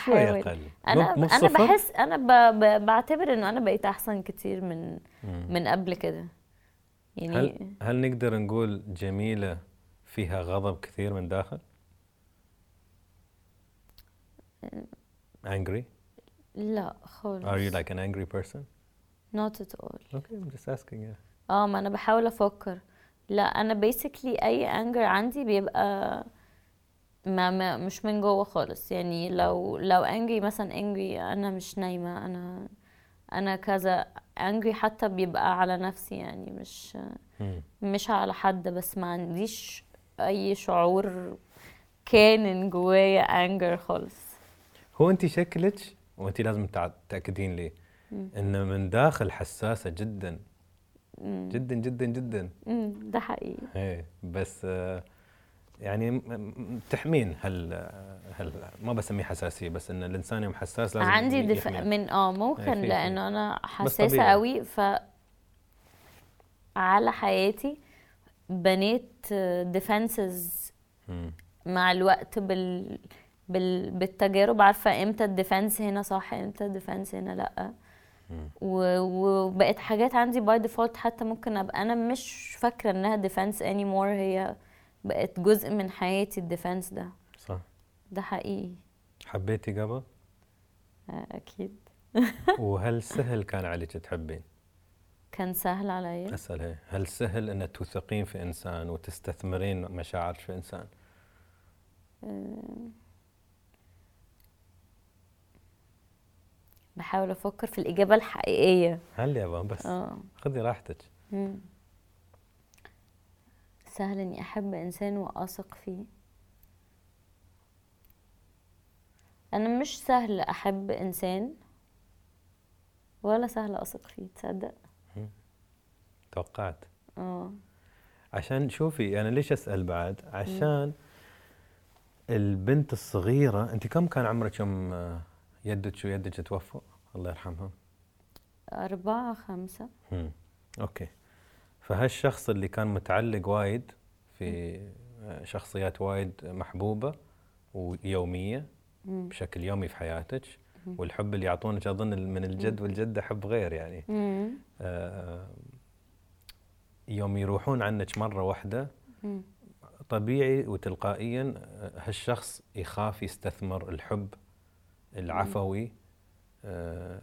شوي أقل أنا أنا صفر؟ بحس أنا ب... ب... بعتبر إنه أنا بقيت أحسن كتير من مم. من قبل كده يعني هل هل نقدر نقول جميلة فيها غضب كثير من داخل؟ angry? لا خالص Are you like an angry person? not at all Okay, I'm just asking you. آه ما أنا بحاول أفكر لا أنا basically أي anger عندي بيبقى ما, ما مش من جوه خالص. يعني لو لو angry مثلا angry أنا مش نايمة أنا أنا كذا angry حتى بيبقى على نفسي يعني مش. مش على حد. بس ما عنديش أي شعور كان جوايا anger خالص. هو انت شكلك وانت لازم تأكدين لي ان من داخل حساسة جدا. جدا جدا جدا. ده حقيقي. إيه بس آه، يعني تحمين هل هل ما بسميه حساسية بس إن الإنسان يوم حساس لازم عندي دفاع. من آه ممكن في. لأنه أنا حساسة. قوي ف على حياتي بنيت defenses. مع الوقت بال... بال... بالتجارب عارفة إمتى ال defense هنا صح إمتى ال defense هنا لأ. و... وبقت حاجات عندي by default حتى ممكن أبقى أنا مش فاكرة إنها defense anymore هي بقت جزء من حياتي ال defense ده. صح. ده حقيقي. حبيتي قبل آه، أكيد. وهل سهل كان عليك تحبين؟ كان سهل عليا اسال هي. هل سهل ان توثقين في إنسان وتستثمرين مشاعرك في إنسان؟ بحاول أفكر في الإجابة الحقيقية. هل يابا بس آه. خذي راحتك. سهل إني أحب إنسان وأثق فيه. أنا مش سهل أحب إنسان ولا سهل أثق فيه تصدق؟ توقعت. آه. عشان شوفي أنا ليش أسأل بعد؟ عشان البنت الصغيرة أنت كم كان عمرك يوم يدك ويدك توفوا الله يرحمهم أربعة خمسة. مم. أوكي. فهالشخص اللي كان متعلق وايد في آه، شخصيات وايد محبوبة ويومية. بشكل يومي في حياتك والحب اللي يعطونك أظن من الجد والجده حب غير يعني. آه، يوم يروحون عنك مرة واحدة. طبيعي وتلقائيا آه، هالشخص يخاف يستثمر الحب العفوي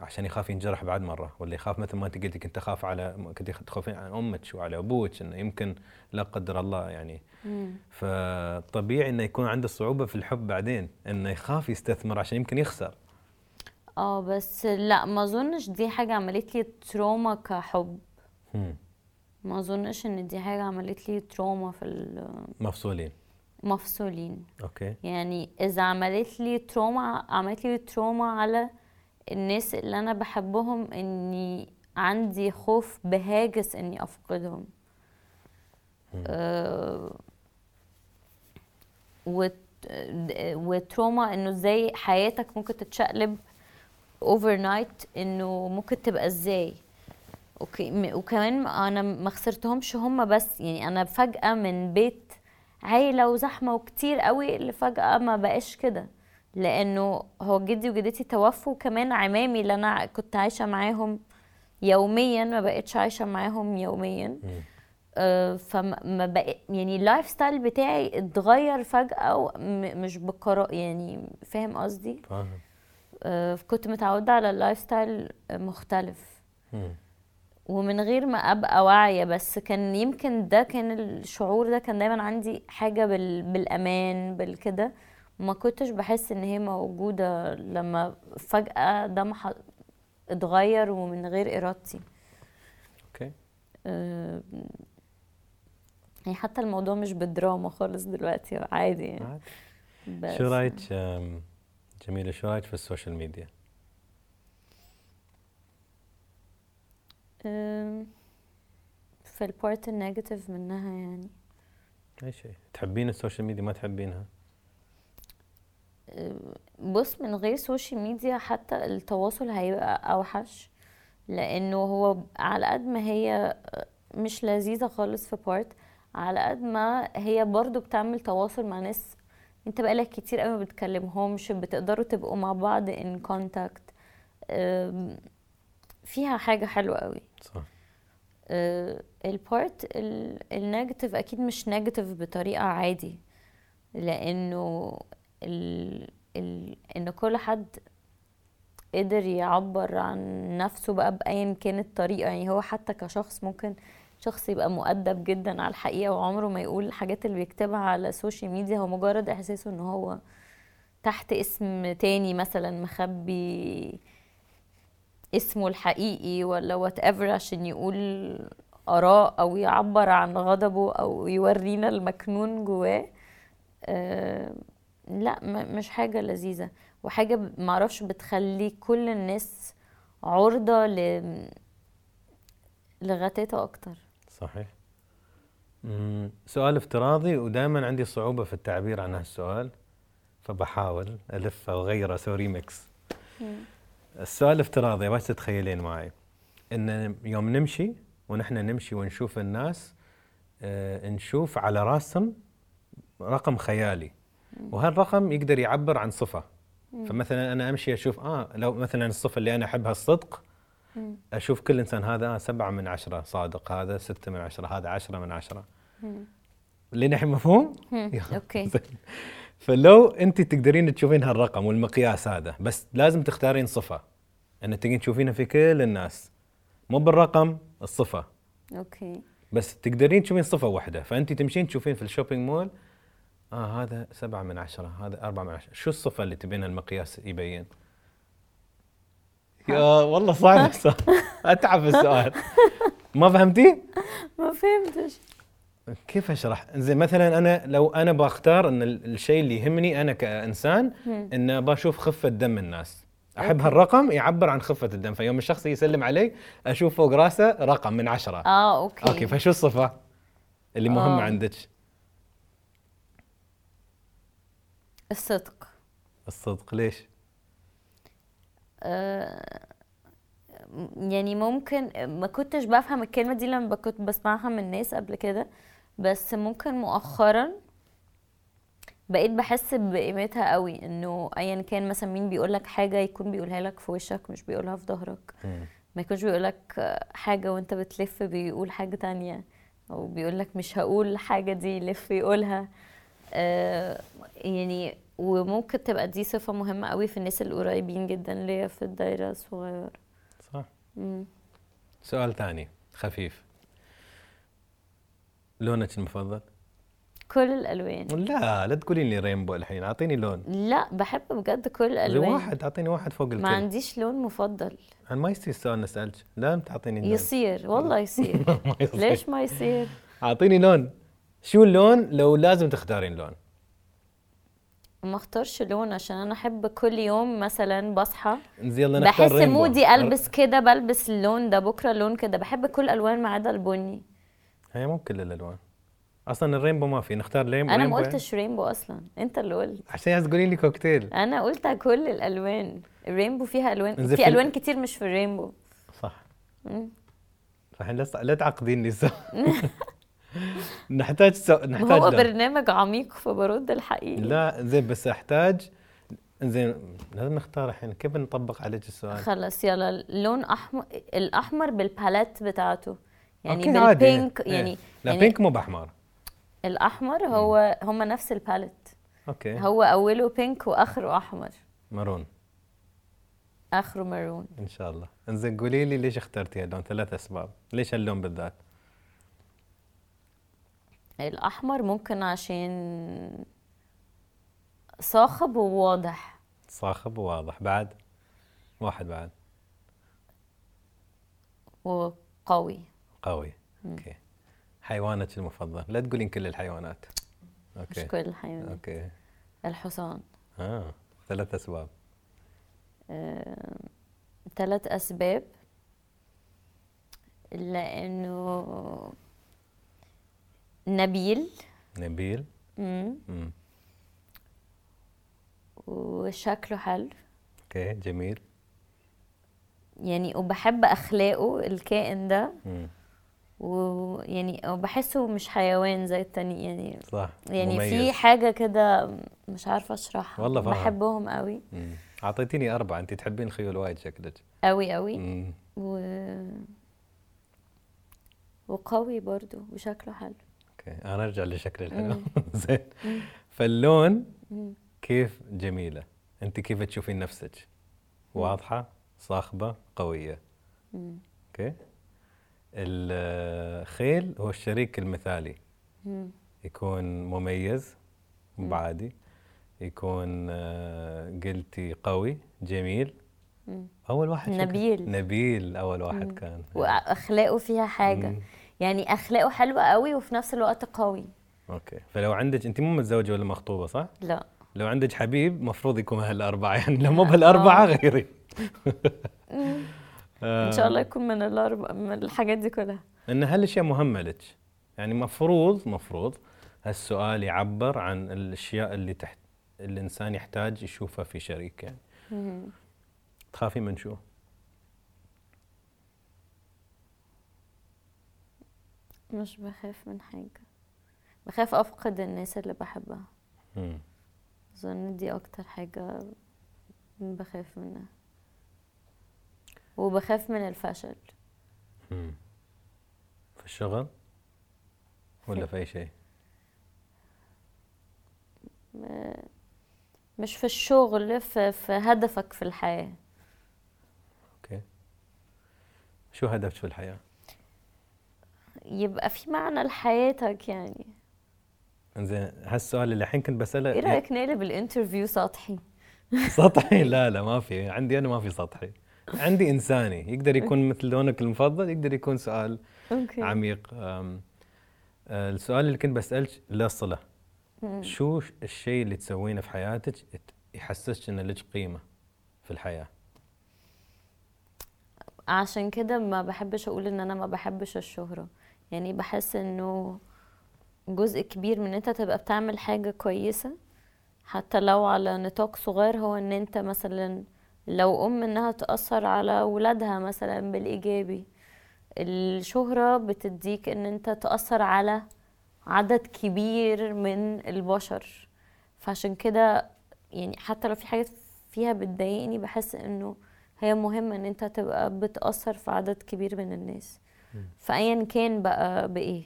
عشان يخاف ينجرح بعد مرة ولا يخاف مثل ما انت قلتي كنت أخاف على كنت تخافين عن أمك وعلى أبوك إنه يمكن لا قدر الله يعني. مم. فطبيعي إنه يكون عنده صعوبة في الحب بعدين إنه يخاف يستثمر عشان يمكن يخسر. آه بس لا ما أظنش دي حاجة عملت لي تروما كحب. ما أظنش إن دي حاجة عملت لي trauma في مفصولين. مفصولين. okay. يعني إذا عملت لي trauma عملت لي trauma على الناس اللي أنا بحبهم إني عندي خوف بهاجس إني أفقدهم. وت- و trauma إنه إزاي حياتك ممكن تتشقلب overnight إنه ممكن تبقى إزاي. okay وكمان أنا ما خسرتهمش هم بس يعني أنا فجأة من بيت عيلة وزحمة وكتير قوي اللي فجأة ما بقاش كده. لأنه هو جدي وجدتي توفوا وكمان عمامي اللي أنا كنت عايشة معاهم يوميا ما بقتش عايشة معاهم يوميا. آه، فما ما بق... يعني ال lifestyle بتاعي اتغير وم- مش بقرار يعني فاهم قصدي؟ فاهم آه، كنت متعودة على ال lifestyle مختلف. ومن غير ما أبقى واعية بس كان يمكن ده كان الشعور ده كان دايما عندي حاجة بال... بالأمان بالكده. ما كنتش بحس إن هي موجودة لما فجأة ده مح... اتغير ومن غير إرادتي okay آه، يعني حتى الموضوع مش بالدراما خالص دلوقتي عادي يعني. بس شو رأيك جميلة شو رأيك في ال social media؟ في ال part ال negative منها يعني أي شيء تحبين ال social media ما تحبينها؟ بص من غير social media حتى التواصل هيبقى أوحش لأنه هو على قد ما هي مش لذيذة خالص في part على قد ما هي برضو بتعمل تواصل مع ناس أنت بقالك كتير قوي ما بتكلمهمش بتقدروا تبقوا مع بعض in contact فيها حاجة حلوة قوي. صح. ال part ال negative أكيد مش negative بطريقة عادي لأنه ال ال إن كل حد قدر يعبر عن نفسه بقى بايا كانت الطريقة. يعني هو حتى كشخص ممكن شخص يبقى مؤدب جدا على الحقيقة وعمره ما يقول الحاجات اللي بيكتبها على ال social media هو مجرد إحساسه إن هو تحت اسم تاني مثلا مخبي اسمه الحقيقي ولا whatever عشان يقول آراء أو يعبر عن غضبه أو يورينا المكنون جواه. آه لا مش حاجة لذيذة. وحاجة ب- معرفش بتخلي كل الناس عرضة ل لغتاتة أكتر. صحيح. مم، سؤال افتراضي ودائما عندي صعوبة في التعبير عن هالسؤال فبحاول ألفه وأغيره أسوي ريمكس السؤال الافتراضي بس تتخيلين معي. إن يوم نمشي ونحن نمشي ونشوف الناس آه نشوف على راسهم رقم خيالي. وهالرقم يقدر يعبر عن صفة. فمثلا أنا أمشي أشوف آه لو مثلا الصفة اللي أنا أحبها الصدق أشوف كل إنسان هذا سبعة من عشرة صادق هذا ستة من عشرة هذا عشرة من عشرة. لين الحين مفهوم؟ okay. فلو أنت تقدرين تشوفين هالرقم والمقياس هذا بس لازم تختارين صفة. ان تقدرين تشوفينها في كل الناس. مو بالرقم الصفة. okay. بس تقدرين تشوفين صفة واحدة. فأنت تمشين تشوفين في ال shopping mall آه هذا سبعة من عشرة هذا أربعة من عشرة شو الصفة اللي تبين المقياس يبين يا والله صعب السؤال أتعب السؤال ما فهمتي؟ ما فهمتش كيف أشرح؟ زين مثلا أنا لو أنا بختار إن ال- الشيء اللي يهمني أنا كإنسان إن بشوف خفة دم الناس. أحب. هالرقم يعبر عن خفة الدم، فيوم الشخص يسلم علي أشوف فوق راسه رقم من عشرة. آه okay okay فشو الصفة اللي مهمة آه. عندك؟ الصدق الصدق ليش؟ آه، يعني ممكن ما كنتش بفهم الكلمة دي لما كنت بسمعها من الناس قبل كده بس ممكن مؤخرا بقيت بحس بقيمتها قوي إنه ايا كان مثلا مين بيقولك حاجة يكون بيقولها لك في وشك مش بيقولها في ظهرك. ما يكونش بيقولك حاجة وأنت بتلف بيقول حاجة تانية أو بيقولك مش هقول الحاجة دي يلف يقولها يعني وممكن تبقى دي صفة مهمة قوي في الناس القريبين جدا ليا في الدايرة الصغيرة. صح. مم. سؤال ثاني خفيف. لونك المفضل؟ كل الألوان. لا لا تقولين لي رينبو الحين أعطيني لون. لا بحب بجد كل الألوان. واحد أعطيني واحد فوق الكل. ما عنديش لون مفضل. أنا ما يصير السؤال نسألك. لا تعطيني اللون. يصير والله يصير. ما يصير. ليش ما يصير؟ أعطيني لون. شو اللون لو لازم تختارين لون؟ ما اختارش لون عشان أنا أحب كل يوم مثلا بصحى. يلا نختار بحس rainbow. mood ي ألبس كده بلبس اللون ده بكرة لون كده. بحب كل الالوان ما عدا البني. هي مو كل الألوان. أصلا ال rainbow ما في. نختار rainbow أنا ما قلتش rainbow أصلا. أنت اللي قلت. عشان عايز تقولي لي كوكتيل أنا قلت كل الألوان. ال rainbow فيها ألوان. في في- ألوان كتير مش في ال rainbow. صح. فاحنا لا تعقديني. so نحتاج so... نحتاج هو لا. برنامج عميق فبرد الحقيقي. لا زين بس احتاج زين لازم نختار الحين. كيف نطبق عليك السؤال؟ خلص يلا. لون احمر الأحمر بال palette بتاعته. يعني. بال pink إيه. يعني لا يعني pink مو بأحمر. الأحمر هو هما نفس ال palette. okay. هو أوله pink وآخره أحمر. maroon. آخره maroon. إن شاء الله. إنزين قولي لي ليش اخترتي هاللون ثلاث أسباب. ليش هاللون بالذات؟ الأحمر ممكن عشان صاخب وواضح. صاخب وواضح. بعد؟ واحد بعد. وقوي. قوي. okay. حيوانك المفضل. لا تقولين كل الحيوانات. مش okay كل الحيوانات. okay. الحصان. آه. ثلاث أسباب. آه، ثلاث أسباب. لأنه نبيل. نبيل. مم، امم وشكله حلو. أوكي جميل. يعني وبحب أخلاقه الكائن ده. امم ويعني وبحسه مش حيوان زي التاني يعني صح يعني في مميز. حاجة كده مش عارفة أشرحها. والله فاهم. بحبهم قوي مم. أعطيتيني أربعة انت تحبين الخيول وايد شكلك. قوي قوي مم. و... وقوي برضو وشكله حلو. okay أنا أرجع لشكل الحلو. زين فاللون. كيف جميلة أنت كيف تشوفين نفسك واضحة صاخبة قوية. أوكي الخيل هو الشريك المثالي. يكون مميز مو عادي يكون آه، قلتي قوي جميل. أول واحد شكل- نبيل. نبيل أول واحد. كان وأخلاقه فيها حاجة. يعني أخلاقه حلوة قوي وفي نفس الوقت قوي. أوكي. فلو عندك أنت مو متزوجة ولا مخطوبة صح؟ لا. لو عندك حبيب مفروض يكون هالأربعة يعني لو مو بهالاربعه غيري. إن شاء الله يكون من الاربع من الحاجات دي كلها. إن هالأشياء مهمة لك. يعني مفروض مفروض هالسؤال يعبر عن الأشياء اللي تحت الإنسان يحتاج يشوفها في شريك يعني. تخافي من شو؟ مش بخاف من حاجة بخاف أفقد الناس اللي بحبها. أظن دي أكتر حاجة بخاف منها وبخاف من الفشل مم. في الشغل ولا في أي شيء؟ مش في الشغل في, في هدفك في الحياة okay شو هدفك في الحياة؟ يبقى في معنى لحياتك يعني. إنزين هالسؤال اللي الحين كنت بسأله إيه رأيك نقلب ال interview سطحي؟ سطحي؟ لا لا ما في عندي أنا ما في سطحي. عندي إنساني يقدر يكون مثل لونك المفضل يقدر يكون سؤال okay. عميق. أم، آه، السؤال اللي كنت بسألك له صله. شو الشيء اللي تسوينه في حياتك يحسسك ان لك قيمة في الحياة؟ عشان كده ما بحبش أقول إن أنا ما بحبش الشهرة. يعني بحس إنه جزء كبير من إن أنت تبقى بتعمل حاجة كويسة حتى لو على نطاق صغير هو إن أنت مثلا لو أم إنها تأثر على ولادها مثلا بالإيجابي الشهرة بتديك إن أنت تأثر على عدد كبير من البشر. فعشان كده يعني حتى لو في حاجات فيها بتضايقني بحس إنه هي مهمة إن أنت تبقى بتأثر في عدد كبير من الناس. فأيا كان بقى بإيه؟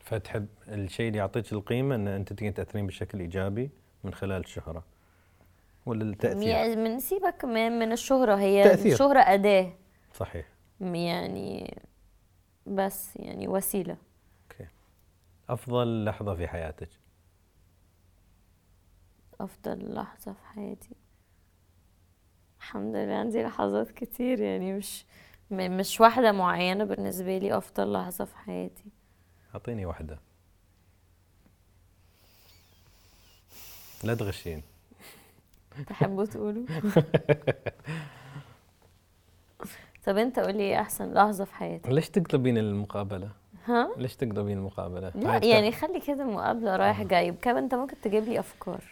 فتحب الشيء اللي يعطيك القيمة إن أنت تقدر تأثرين بشكل إيجابي من خلال الشهرة. ولا التأثير؟ من سيبك من, من الشهرة هي تأثير. الشهرة أداة. صحيح. يعني بس يعني وسيلة. أوكي. أفضل لحظة في حياتك؟ أفضل لحظة في حياتي. الحمد لله عندي لحظات كتير يعني مش مش واحدة معينة بالنسبة لي أفضل لحظة في حياتي. أعطيني واحدة. لا تغشين. تحبوا تقولوا؟ طب أنت قولي إيه أحسن لحظة في حياتك؟ ليش تقلبين المقابلة؟ ها؟ ليش تقلبين المقابلة؟ لا هاي يعني خلي كده مقابلة رايح جاي كمان أنت ممكن تجيب لي أفكار.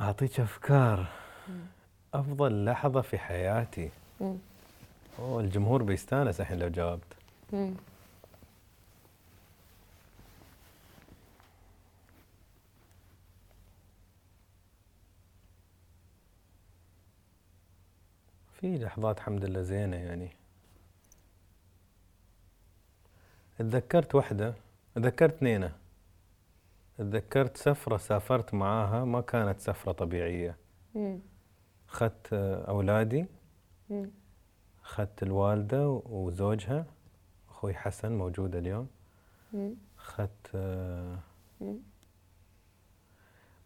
أعطيك أفكار. أفضل لحظة في حياتي. مم. أوه الجمهور بيستانس الحين لو جاوبت مم. في لحظات الحمد لله زينة يعني تذكرت واحدة تذكرت اثنينه تذكرت سفرة سافرت معاها ما كانت سفرة طبيعية. اخذت أولادي مم. اخذت الوالدة وزوجها أخوي حسن موجود اليوم. اخذت آه،.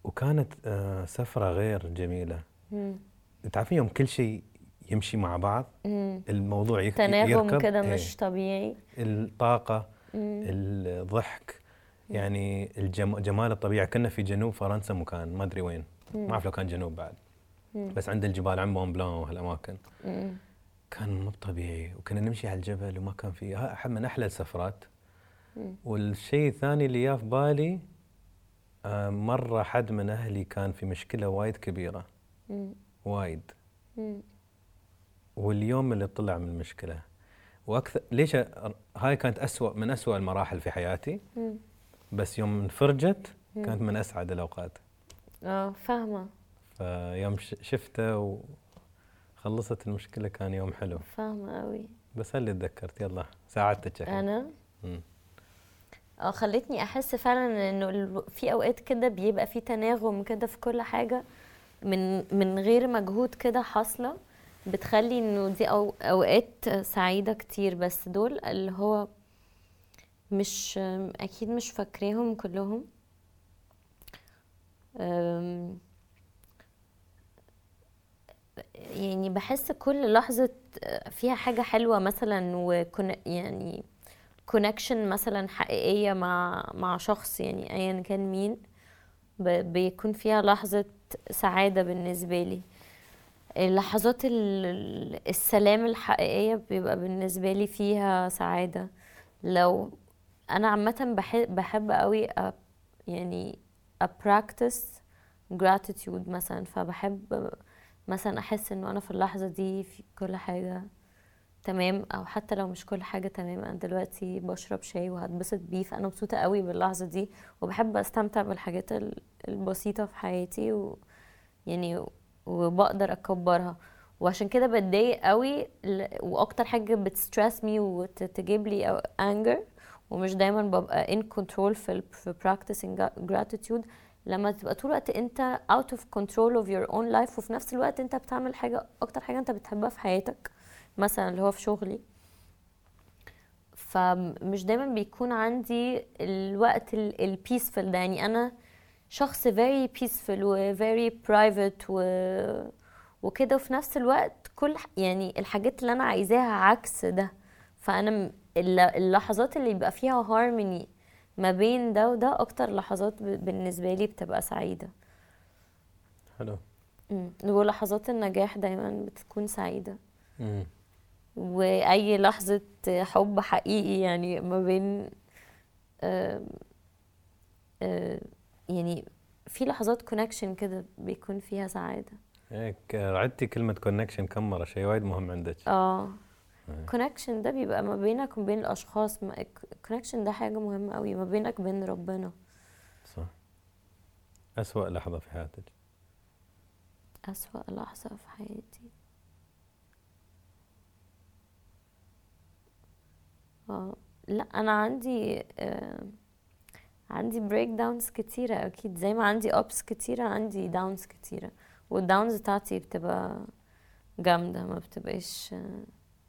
وكانت آه، سفرة غير جميلة مم. تعرفين يوم كل شيء يمشي مع بعض مم. الموضوع يك- تناغم كده إيه. مش طبيعي الطاقة مم. الضحك يعني الجم... جمال الطبيعة كنا في جنوب فرنسا مكان ما أدري وين ما أعرف لو كان جنوب بعد. بس عند الجبال عند مون بلان وهالأماكن مم. كان مو طبيعي وكنا نمشي على الجبل وما كان في من أحلى السفرات. والشيء الثاني اللي جاء في بالي آه، مرة حد من أهلي كان في مشكلة وايد كبيرة. وايد. واليوم اللي طلع من المشكلة وأكثر ليش هاي كانت أسوأ من أسوأ المراحل في حياتي. بس يوم انفرجت كانت من أسعد الأوقات آه فاهمة فيوم شفته وخلصت المشكلة كان يوم حلو. فاهمة قوي بس اللي تذكرت؟ يلا ساعدتك. أنا؟ مم. آه خلتني أحس فعلا انه في أوقات كده بيبقى في تناغم كده في كل حاجة من من غير مجهود كده حاصلة بتخلي إنه دي أو أوقات سعيدة كتير. بس دول اللي هو مش أكيد مش فاكراهم كلهم. يعني بحس كل لحظة فيها حاجة حلوة مثلا وكن يعني كونكشن مثلا حقيقية مع مع شخص يعني ايا كان مين بيكون فيها لحظة سعادة بالنسبة لي. اللحظات ال- السلام الحقيقية بيبقى بالنسبة لي فيها سعادة. لو أنا عامة بحب, بحب قوي أ- يعني practice gratitude مثلا فبحب مثلا أحس إنه أنا في اللحظة دي في كل حاجة تمام أو حتى لو مش كل حاجة تمام أنا دلوقتي بشرب شاي وهتبسط بيه فأنا مبسوطة قوي باللحظة دي وبحب أستمتع بالحاجات ال- البسيطة في حياتي و يعني وبقدر أكبرها. وعشان كده بتضايق قوي وأكتر حاجة بت stress me وتجيب لي anger ومش دايما ببقى in control في في practicing gratitude لما تبقى طول الوقت انت out of control of your own life وفي نفس الوقت انت بتعمل حاجة أكتر حاجة انت بتحبها في حياتك مثلا اللي هو في شغلي. فمش دايما بيكون عندي الوقت البيسفل ده. يعني أنا شخص very peaceful و very private وكده. وفي نفس الوقت كل يعني الحاجات اللي أنا عايزاها عكس ده. فأنا اللحظات اللي يبقى فيها harmony ما بين ده وده أكتر لحظات بالنسبة لي بتبقى سعيدة. حلو. ولحظات النجاح دايما بتكون سعيدة. مم. وأي لحظة حب حقيقي يعني ما بين آه، يعني في لحظات connection كده بيكون فيها سعادة. هيك عدتي كلمة connection كم مرة؟ شيء وايد مهم عندك. آه. connection ده بيبقى ما بينك وبين الأشخاص. connection ده حاجة مهمة قوي ما بينك وبين ربنا. صح. أسوأ لحظة في حياتك. أسوأ لحظة في حياتي. آه لأ أنا عندي آه عندي breakdowns كتيرة أكيد. زي ما عندي ups كتيرة عندي downs كتيرة. وال downs بتاعتي بتبقى جامدة ما بتبقاش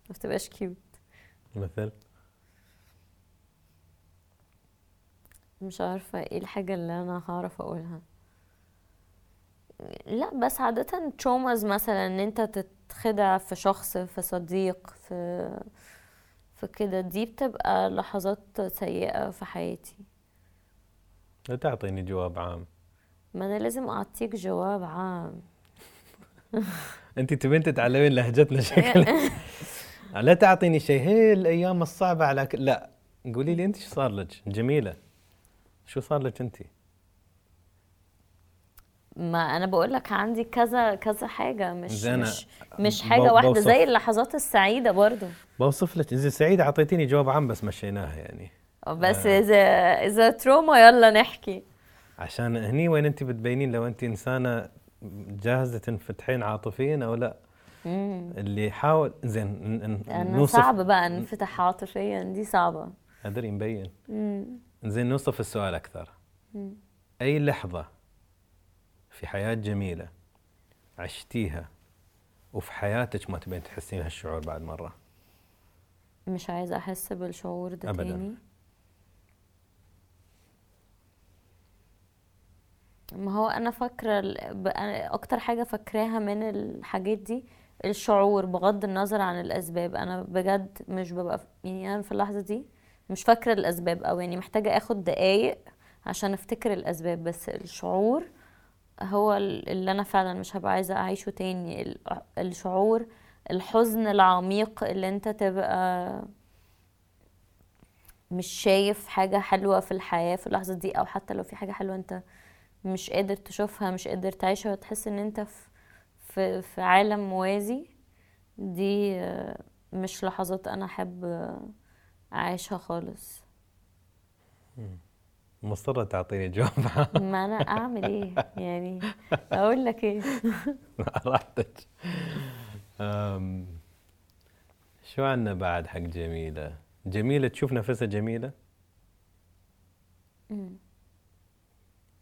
ما بتبقاش cute مثل مش عارفة إيه الحاجة اللي أنا هعرف أقولها. لا بس عادة traumas مثلا إن أنت تتخدع في شخص في صديق في في كده دي بتبقى لحظات سيئة في حياتي. لا تعطيني جواب عام. ما أنا لازم أعطيك جواب عام. أنت تبين تتعلمين لهجتنا شكلها. لا تعطيني شيء. هي الأيام الصعبة على ك... لا. قولي لي أنت شو صار لك؟ جميلة. شو صار لك أنت؟ ما أنا بقول لك عندي كذا كذا حاجة. مش مش مش حاجة واحدة. زي اللحظات السعيدة برضو. بوصف لك. إذا سعيد أعطيتيني جواب عام بس مشيناها يعني. بس إذا إذا تروما يلا نحكي. عشان هني وين أنت بتبينين؟ لو أنت إنسانة جاهزة تنفتحين عاطفيا أو لا؟ مم. اللي يحاول زين نوصف صعب بقى انفتح عاطفيا دي صعبة أدري مبين. زين نوصف السؤال أكثر مم. أي لحظة في حياة جميلة عشتيها وفي حياتك ما تبين تحسين هالشعور بعد مرة مش عايزة أحس بالشعور ده أبداً. تاني ما هو أنا فاكرة أكتر حاجة فاكراها من الحاجات دي الشعور بغض النظر عن الأسباب. أنا بجد مش ببقى يعني أنا في اللحظة دي مش فاكرة الأسباب أو يعني محتاجة آخد دقايق عشان أفتكر الأسباب بس الشعور هو ال- اللي أنا فعلا مش هبقى عايزة أعيشه تاني. ال- الشعور الحزن العميق اللي أنت تبقى مش شايف حاجة حلوة في الحياة في اللحظة دي أو حتى لو في حاجة حلوة أنت مش قادر تشوفها مش قادر تعيشها وتحس إن أنت في في, في عالم موازي دي آه، مش لحظات أنا أحب آه، أعيشها خالص. مصرة تعطيني جواب. ما أنا أعمل إيه؟ يعني أقول لك إيه؟ راحتك. شو عنا بعد حق جميلة؟ جميلة تشوف نفسها مم.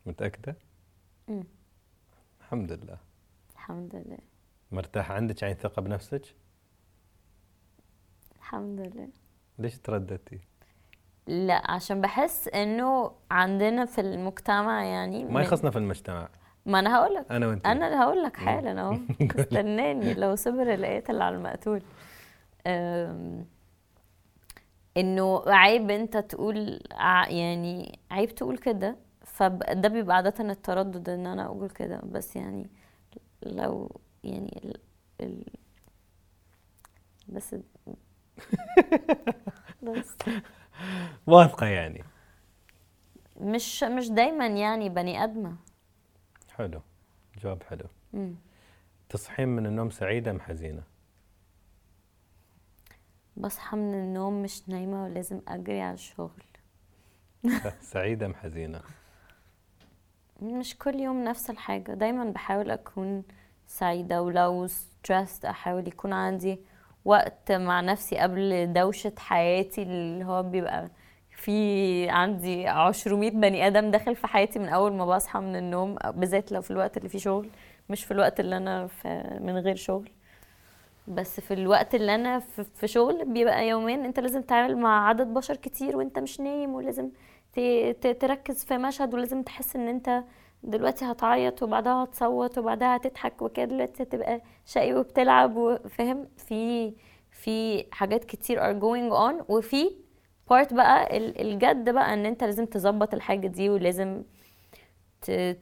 متأكدة؟ مم. الحمد لله. الحمد لله. مرتاحه عندك عين ثقة بنفسك؟ الحمد لله. ليش ترددتي؟ لا عشان بحس إنه عندنا في المجتمع يعني ما يخصنا في المجتمع. ما أنا هقول لك أنا وانت أنا اللي هقول لك حالا أهو. استناني لو صبر القاتل على المقتول. إنه عيب أنت تقول يعني عيب تقول كده. فده بيبقى عادة التردد إن أنا أقول كده. بس يعني لو يعني ال... ال... بس بس. واثقة يعني. مش مش دايما يعني بني آدمة. حلو. جواب حلو. مم. تصحين من النوم سعيدة أم حزينة؟ بصحى من النوم مش نايمة ولازم أجري على الشغل. سعيدة أم حزينة؟ مش كل يوم نفس الحاجة. دايما بحاول أكون سعيدة ولو stressed أحاول يكون عندي وقت مع نفسي قبل دوشة حياتي اللي هو بيبقى في عندي عشرمية بني آدم داخل في حياتي من أول ما بصحى من النوم بالذات لو في الوقت اللي فيه شغل مش في الوقت اللي أنا في من غير شغل. بس في الوقت اللي أنا في شغل بيبقى يومين. أنت لازم تتعامل مع عدد بشر كتير وأنت مش نايم ولازم تركز في مشهد ولازم تحس ان انت دلوقتي هتعيط وبعدها هتصوت وبعدها هتضحك وكده دلوقتي هتبقى شقي وبتلعب وفاهم في في حاجات كتير are going on وفي part بقى ال- الجد بقى ان انت لازم تظبط الحاجة دي ولازم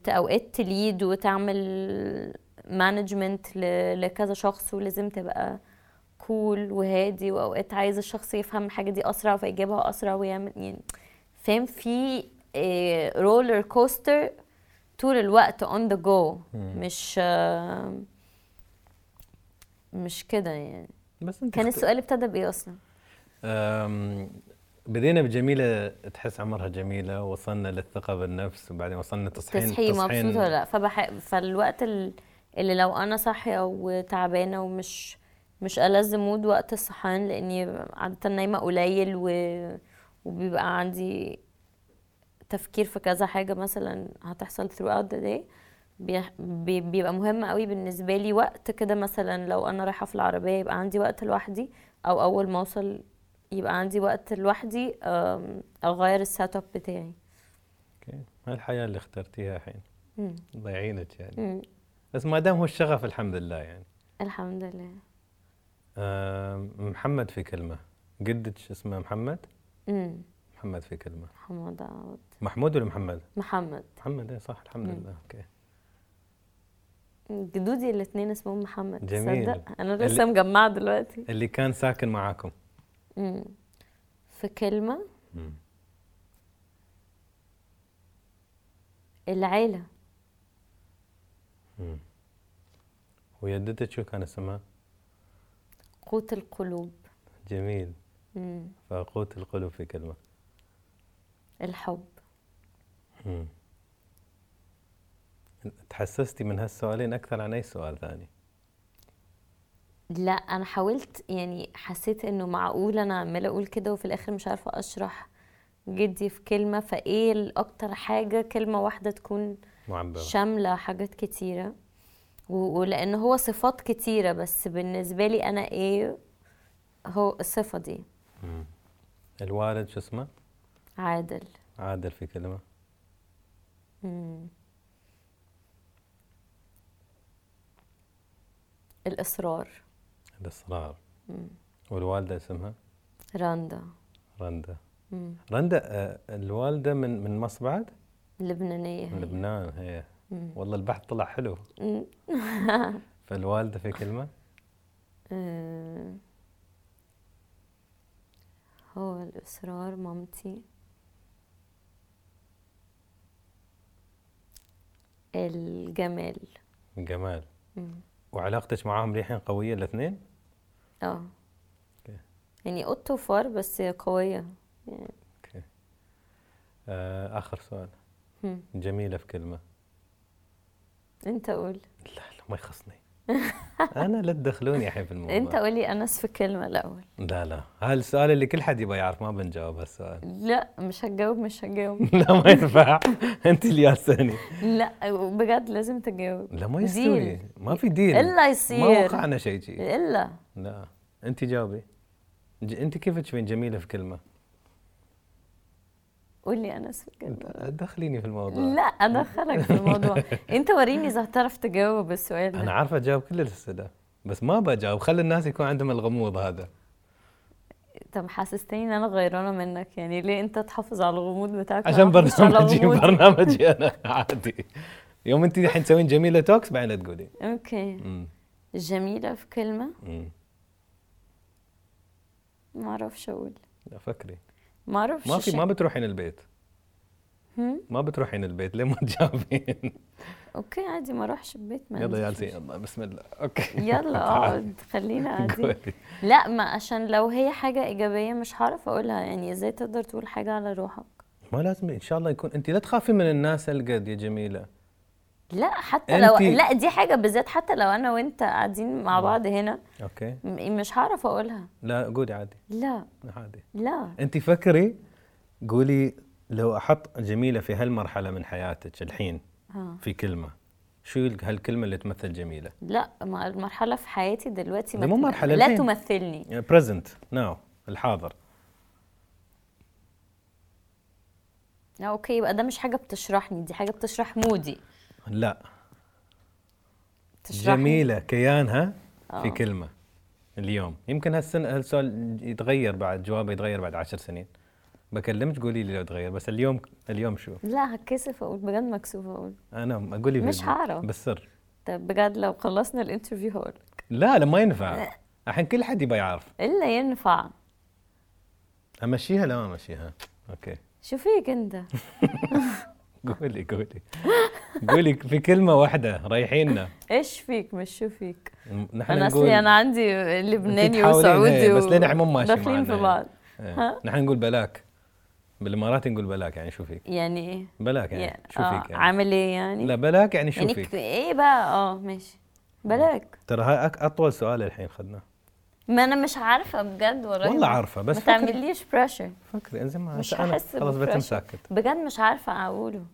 اوقات ت lead وتعمل management لكذا شخص ولازم تبقى cool وهادي وأوقات عايز الشخص يفهم الحاجة دي أسرع فيجيبها أسرع ويعمل يعني فاهم؟ في roller coaster طول الوقت on the go مش آه، مش كده يعني. بس انت كان اخت- السؤال ابتدى بإيه أصلا؟ بدينا بجميلة تحس عمرها جميلة وصلنا للثقة بالنفس وبعدين وصلنا تصحين تصحي مبسوطه ولا لأ؟ فبح... فالوقت ال- اللي لو أنا صاحية وتعبانة ومش مش ألذ مود وقت الصحيان لأني عادة نايمة قليل و... وبيبقى عندي تفكير في كذا حاجة مثلا هتحصل throughout the day بي- بي- بيبقى مهم قوي بالنسبة لي وقت كده مثلا لو أنا رايحة في العربية يبقى عندي وقت لوحدي أو أول ما أوصل يبقى عندي وقت لوحدي أم، أغير ال setup بتاعي. okay. هاي الحياة اللي اخترتيها الحين؟ مم. ضيعينك يعني. مم. بس ما دام هو الشغف الحمد لله يعني. الحمد لله. محمد في كلمة. قدك اسمه؟ محمد؟ مم. محمد في كلمة محمد عوض محمود ولا محمد؟ محمد محمد إيه صح الحمد مم. لله أوكي جدودي الاثنين اسمهم محمد جميل. تصدق أنا لسه مجمعة دلوقتي اللي كان ساكن معاكم مم. في كلمة مم. العيلة مم. وجدتك شو كان اسمها؟ قوت القلوب جميل مم. فقوت القلوب في كلمة. الحب. مم. تحسستي من هالسؤالين أكثر عن أي سؤال ثاني؟ لا أنا حاولت يعني حسيت إنه معقول أنا عمالة أقول كده وفي الآخر مش عارفة أشرح جدي في كلمة فإيه الأكتر حاجة كلمة واحدة تكون معبرة. شاملة حاجات كتيرة؟ و- ولأن هو صفات كتيرة بس بالنسبة لي أنا إيه هو الصفة دي؟ مم. الوالد شو اسمه؟ عادل عادل في كلمة مم. الإصرار مم. والوالدة اسمها رندا رندا مم. رندا آه، الوالدة من من مصر بعد؟ لبنانية من هي لبنان هي مم. والله البحث طلع حلو. فالوالدة في كلمة آه، هو الإصرار مامتي. الجمال. جمال مم. وعلاقتك معاهم للحين قوية الاثنين؟ آه. okay. يعني قط وفار بس قوية. يعني okay. آه آخر سؤال. مم. جميلة في كلمة. أنت قول. لا لا ما يخصني. أنا لا تدخلوني الحين في الموضوع. أنت قولي انس في كلمة الأول. لا لا. هذا السؤال اللي كل حد يبغى يعرف ما بنجاوب هالسؤال. لا مش هتجاوب مش هتجاوب. لا ما ينفع. أنت اللي ياساني لا بجد لازم تجاوب. لا ما يستوي. ما في ديل إلا ما يصير. وقعنا شيء شي. إلا. لا. أنت جاوبي. أنت كيف تشوفين جميلة في كلمة؟ قولي انس في كلمة دخليني في الموضوع. لا أدخلك في الموضوع. أنت وريني إذا هتعرف تجاوب السؤال أنا ده عارفة أجاوب كل الأسئلة بس ما بجاوب خلي الناس يكون عندهم الغموض هذا. طب حسستني إن أنا غيرانة منك. يعني ليه أنت تحافظ على الغموض بتاعك عشان برنامجي؟ برنامجي أنا عادي. يوم أنت الحين تسوين جميلة talks بعدين تقولي. okay. مم. جميلة في كلمة. ما أعرفش أقول. لا فكري. ما أعرفش ما في. ما بتروحين البيت. هم؟ ما بتروحين البيت. ليه ما تجاوبين؟ okay عادي ما أروحش البيت ما يلا يا الله بسم الله. okay. يلا اقعد خلينا قاعدين قولي. لا ما عشان لو هي حاجة إيجابية مش هعرف أقولها. يعني إزاي تقدر تقول حاجة على روحك؟ ما لازم إن شاء الله يكون انت لا تخافي من الناس القد يا جميلة. لا حتى لو أنتي- لا دي حاجة بالذات حتى لو أنا وأنت قاعدين مع بعض هنا okay. مش هعرف أقولها. لا قولي عادي. لا. عادي. لا. أنت فكري قولي لو أحط جميلة في هالمرحلة من حياتك الحين ها في كلمة شو ال- هالكلمة اللي تمثل جميلة؟ لا ما المرحلة في حياتي دلوقتي مو مرحلة لا الحين. تمثلني. present now الحاضر. لا okay يبقى ده مش حاجة بتشرحني دي حاجة بتشرح mood ي. لا. جميلة. كيانها في آه. كلمة اليوم. يمكن هالسنه هالسؤال يتغير بعد جوابه يتغير بعد عشر سنين. بكلمك قولي لي لو تغير بس اليوم اليوم شو؟ لا هتكسف أقول بجد مكسوفه أقول. أنا أقول لي مش هعرف. بالسر. طب بجد لو خلصنا ال interview هقول لا لا ما ينفع. الحين كل حد يبغى يعرف. إلا ينفع. أمشيها؟ لا ما أمشيها. okay. شو فيك أنت؟ قولي قولي. قولي في كلمة واحدة رايحيننا. إيش فيك؟ مش شو فيك؟ نحن أنا أصلي أنا عندي لبناني وسعودي إيه، بس لين مو ماشي داخلين في معنا بعض. إيه. ها؟ نحن نقول بلاك. بالإمارات نقول بلاك يعني شو فيك؟ يعني إيه بلاك يعني شو آه، فيك يعني؟ عامل إيه يعني. لا بلاك يعني شو يعني فيك؟ ك- إيه بقى آه ماشي. بلاك. ترى هاي أطول سؤال الحين اخذناه ما أنا مش عارفة بجد والله. والله عارفة بس ما تعمليش pressure فكري انزين ما مش أنا هحس خلاص بpressure. ساكت بجد مش عارفة أقوله.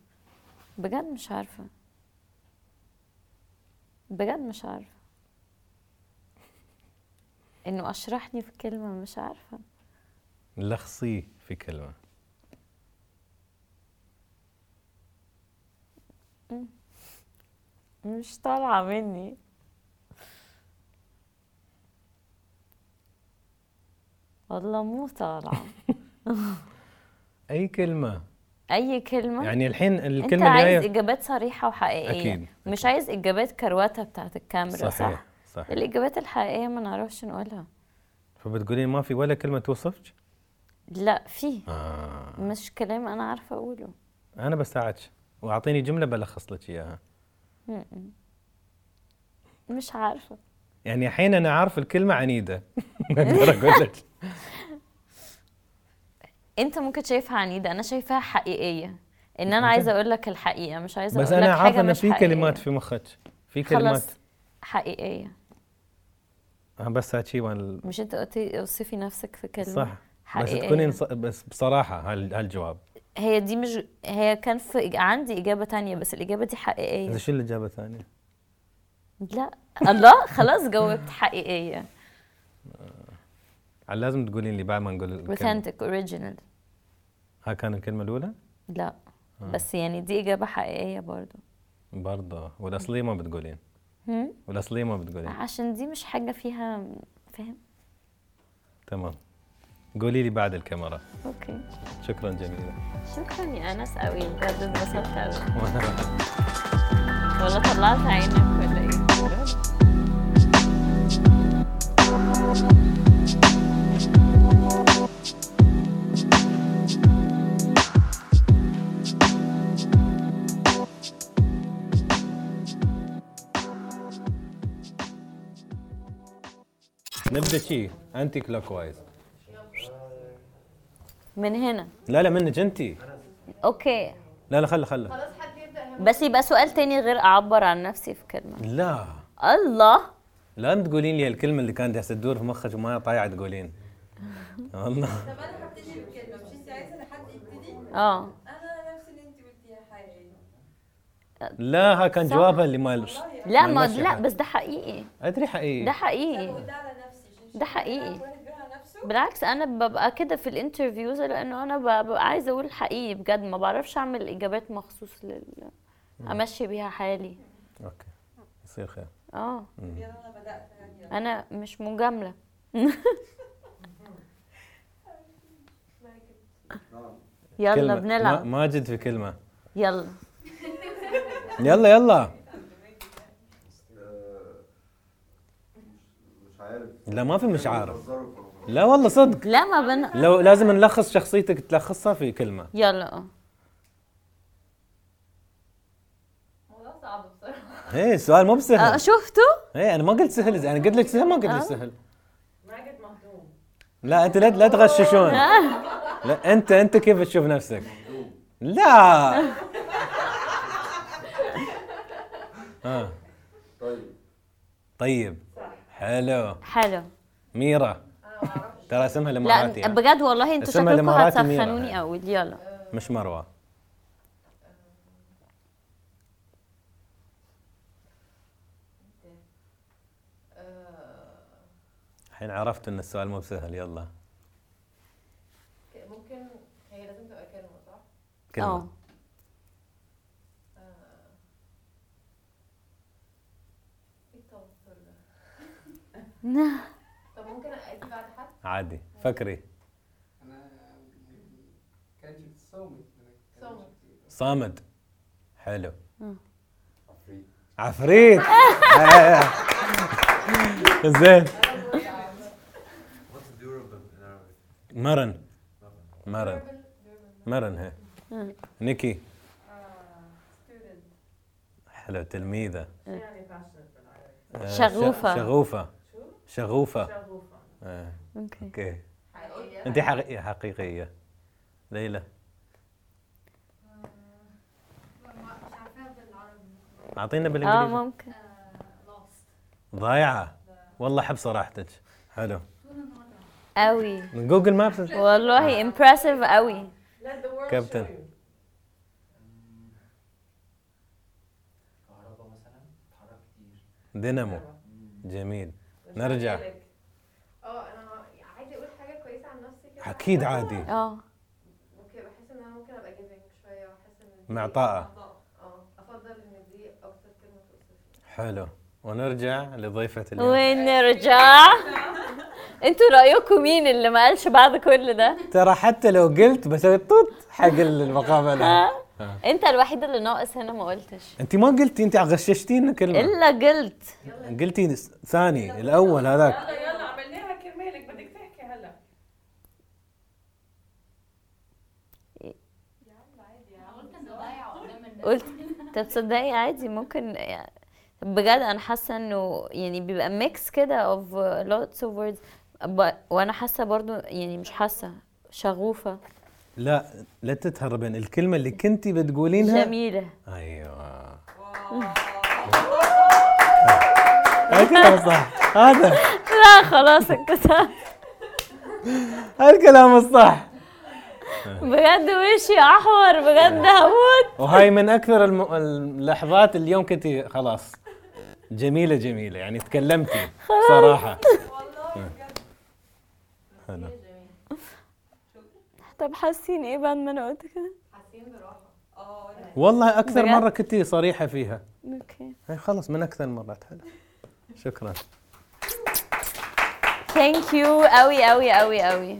بجد مش عارفة. بجد مش عارفة. إنه أشرحني في كلمة مش عارفة. لخصيه في كلمة. مش طالعة مني. والله مو طالعه أي كلمة؟ أي كلمة؟ يعني الحين أنت الكلمة عايز اللي هي إجابات صريحة وحقيقية. أكيد. مش عايز إجابات كروته بتاعت الكاميرا صحيح صح صح الإجابات الحقيقية ما نعرفش نقولها. فبتقولين ما في ولا كلمة توصفك؟ لا في. آه. مش كلام أنا عارفة أقوله. أنا بساعدك. وأعطيني جملة بلخص لك إياها. مش عارفة. يعني الحين أنا عارف الكلمة عنيدة. أقدر أقول لك انت ممكن شايفها عنيدة أنا شايفاها حقيقية. إن أنا عايزة أقول لك الحقيقة مش عايزة بس أقول لك أنا حاجة عارف إن مش في حقيقية. كلمات في مخك. في كلمات. خلاص حقيقيه بس هاتشي. مش أنت قلتي أوصفي نفسك في كلمة صح. بس حقيقية. تكونين ص... بس بصراحة هال... هالجواب. هي دي مش هي كان في عندي إجابة تانية بس الإجابة دي حقيقية. إذا شو الإجابة الثانية؟ لا. الله خلاص جاوبت حقيقية. على لازم تقولين لي بعد ما نقول authentic original. ها كان الكلمة الأولى؟ لا. بس يعني دي إجابة حقيقية برضو. برضه والأصلية ما بتقولين؟ والأصلية ما بتقولين. عشان دي مش حاجة فيها فاهم تمام. قولي لي بعد الكاميرا. أوكي. شكرا جميله شكرا يا أنس قوي بجد انبسطت قوي. ولا طلعت عينك ولا إيه نبدأ شي. انتي كلوك وايز من هنا. لا لا منك انت. أوكي. لا لا خله خله بس يبقى سؤال تاني غير أعبر عن نفسي في كلمة. لا. الله. لا تقولين لي الكلمة اللي كانت جالسة تدور في مخك وما طايعة تقولين. والله. طب أنا هبتدي بالكلمة مش أنت عايزة لحد يبتدي؟ آه. أنا نفس اللي أنت قلتيها حقيقيه لا ها كان. جوابها اللي ما لا ما لا. بس ده حقيقي. أدري حقيقي. ده حقيقي قلتها على نفسي عشان ده حقيقي. بالعكس أنا ببقى كده في ال interviews لأنه أنا ببقى عايزة أقول الحقيقي بجد ما بعرفش أعمل إجابات مخصوص لل أمشي بيها حالي. okay. يصير خير. آه. يلا أنا بدأت يعني. أنا مش مجاملة. يلا بنلعب. ماجد في كلمة. يلا. يلا يلا. عارف. لا ما في مش عارف. لا والله صدق. لا ما بن لو لازم نلخص شخصيتك تلخصها في كلمة. يلا آه. بصراحة. إيه السؤال مو آه، بسهل شفتوا إيه أنا ما قلت سهل أنا قلت لك سهل ما قلت لك سهل. ماجد مهضوم. لا أنت لا لا تغششون. لا أنت أنت كيف تشوف نفسك؟ لا. آه. طيب. طيب. حلو حلو ميرا. ترى اسمها الاماراتي لا ها؟ بجد والله أنتوا اسمها شكلكم. هتسخنوني قوي يلا. مش مروة. الحين عرفت إن السؤال مو بسهل. يلا. ممكن هي لازم تبقى كلمة صح؟ كلمة آه إيه التوتر ده؟ طب ممكن أجي بعد حد؟ عادي. فكري أنا كانت صامت. صامت. صامد حلو. عفريت. عفريت. زين What's durable in Arabic? مرن. مرن. مرن هي نيكي. student. حلو. تلميذة. يعني آه، شغوفة. شغوفة؟ شغوفة. شغوفة. آه، أوكي. أوكي. حقيقية؟ أنت حقيقية حقيقية. ليلى. أعطينا آه بالانجليزي ممكن ضايعة. والله احب صراحتك. حلو. قوي Google Maps. والله impressive قوي let the world كابتن. دينامو. جميل. نرجع. آه أنا عايزة أقول حاجة كويسة عن نفسي كده. أكيد عادي. آه. ممكن بحس إن أنا ممكن أبقى giving شوية وأحس إن معطاءة. آه أفضل إن دي أكتر كلمة توصفني. حلو. ونرجع لضيفة اليوم. ونرجع. أنتوا رأيكم مين اللي ما قالش بعد كل ده؟ ترى حتى لو قلت بسوي طوط حق المقابلة. انت الوحيد اللي ناقص هنا ما قلتش. انت ما قلتي انت غششتينا كلمة. إلا قلت. قلتي ثاني الأول هذاك. يلا يلا عملناها كرمالك. بدك تحكي هلا. قلت طب تصدقي عادي ممكن يعني بجد أنا حاسة إنه يعني بيبقى ميكس كده of lots of words ب- وأنا حاسة برضو يعني مش حاسة شغوفة. لا لا تتهربين الكلمة اللي كنتي بتقولينها جميلة. أيوه. هذا صح. هذا. لا خلاص انكسرت هذا الكلام الصح. بجد وشي أحمر بجد هموت. وهاي من أكثر الم... اللحظات اليوم كنتي خلاص. جميلة جميلة. يعني تكلمتي صراحة. هلا. طب حاسين إيه بعد ما أنا قلت كده والله أكثر بجد؟ مرة كنتي صريحة فيها. أوكي. هاي خلص من أكثر المرات حلو. شكرا. ثانك يو قوي قوي قوي قوي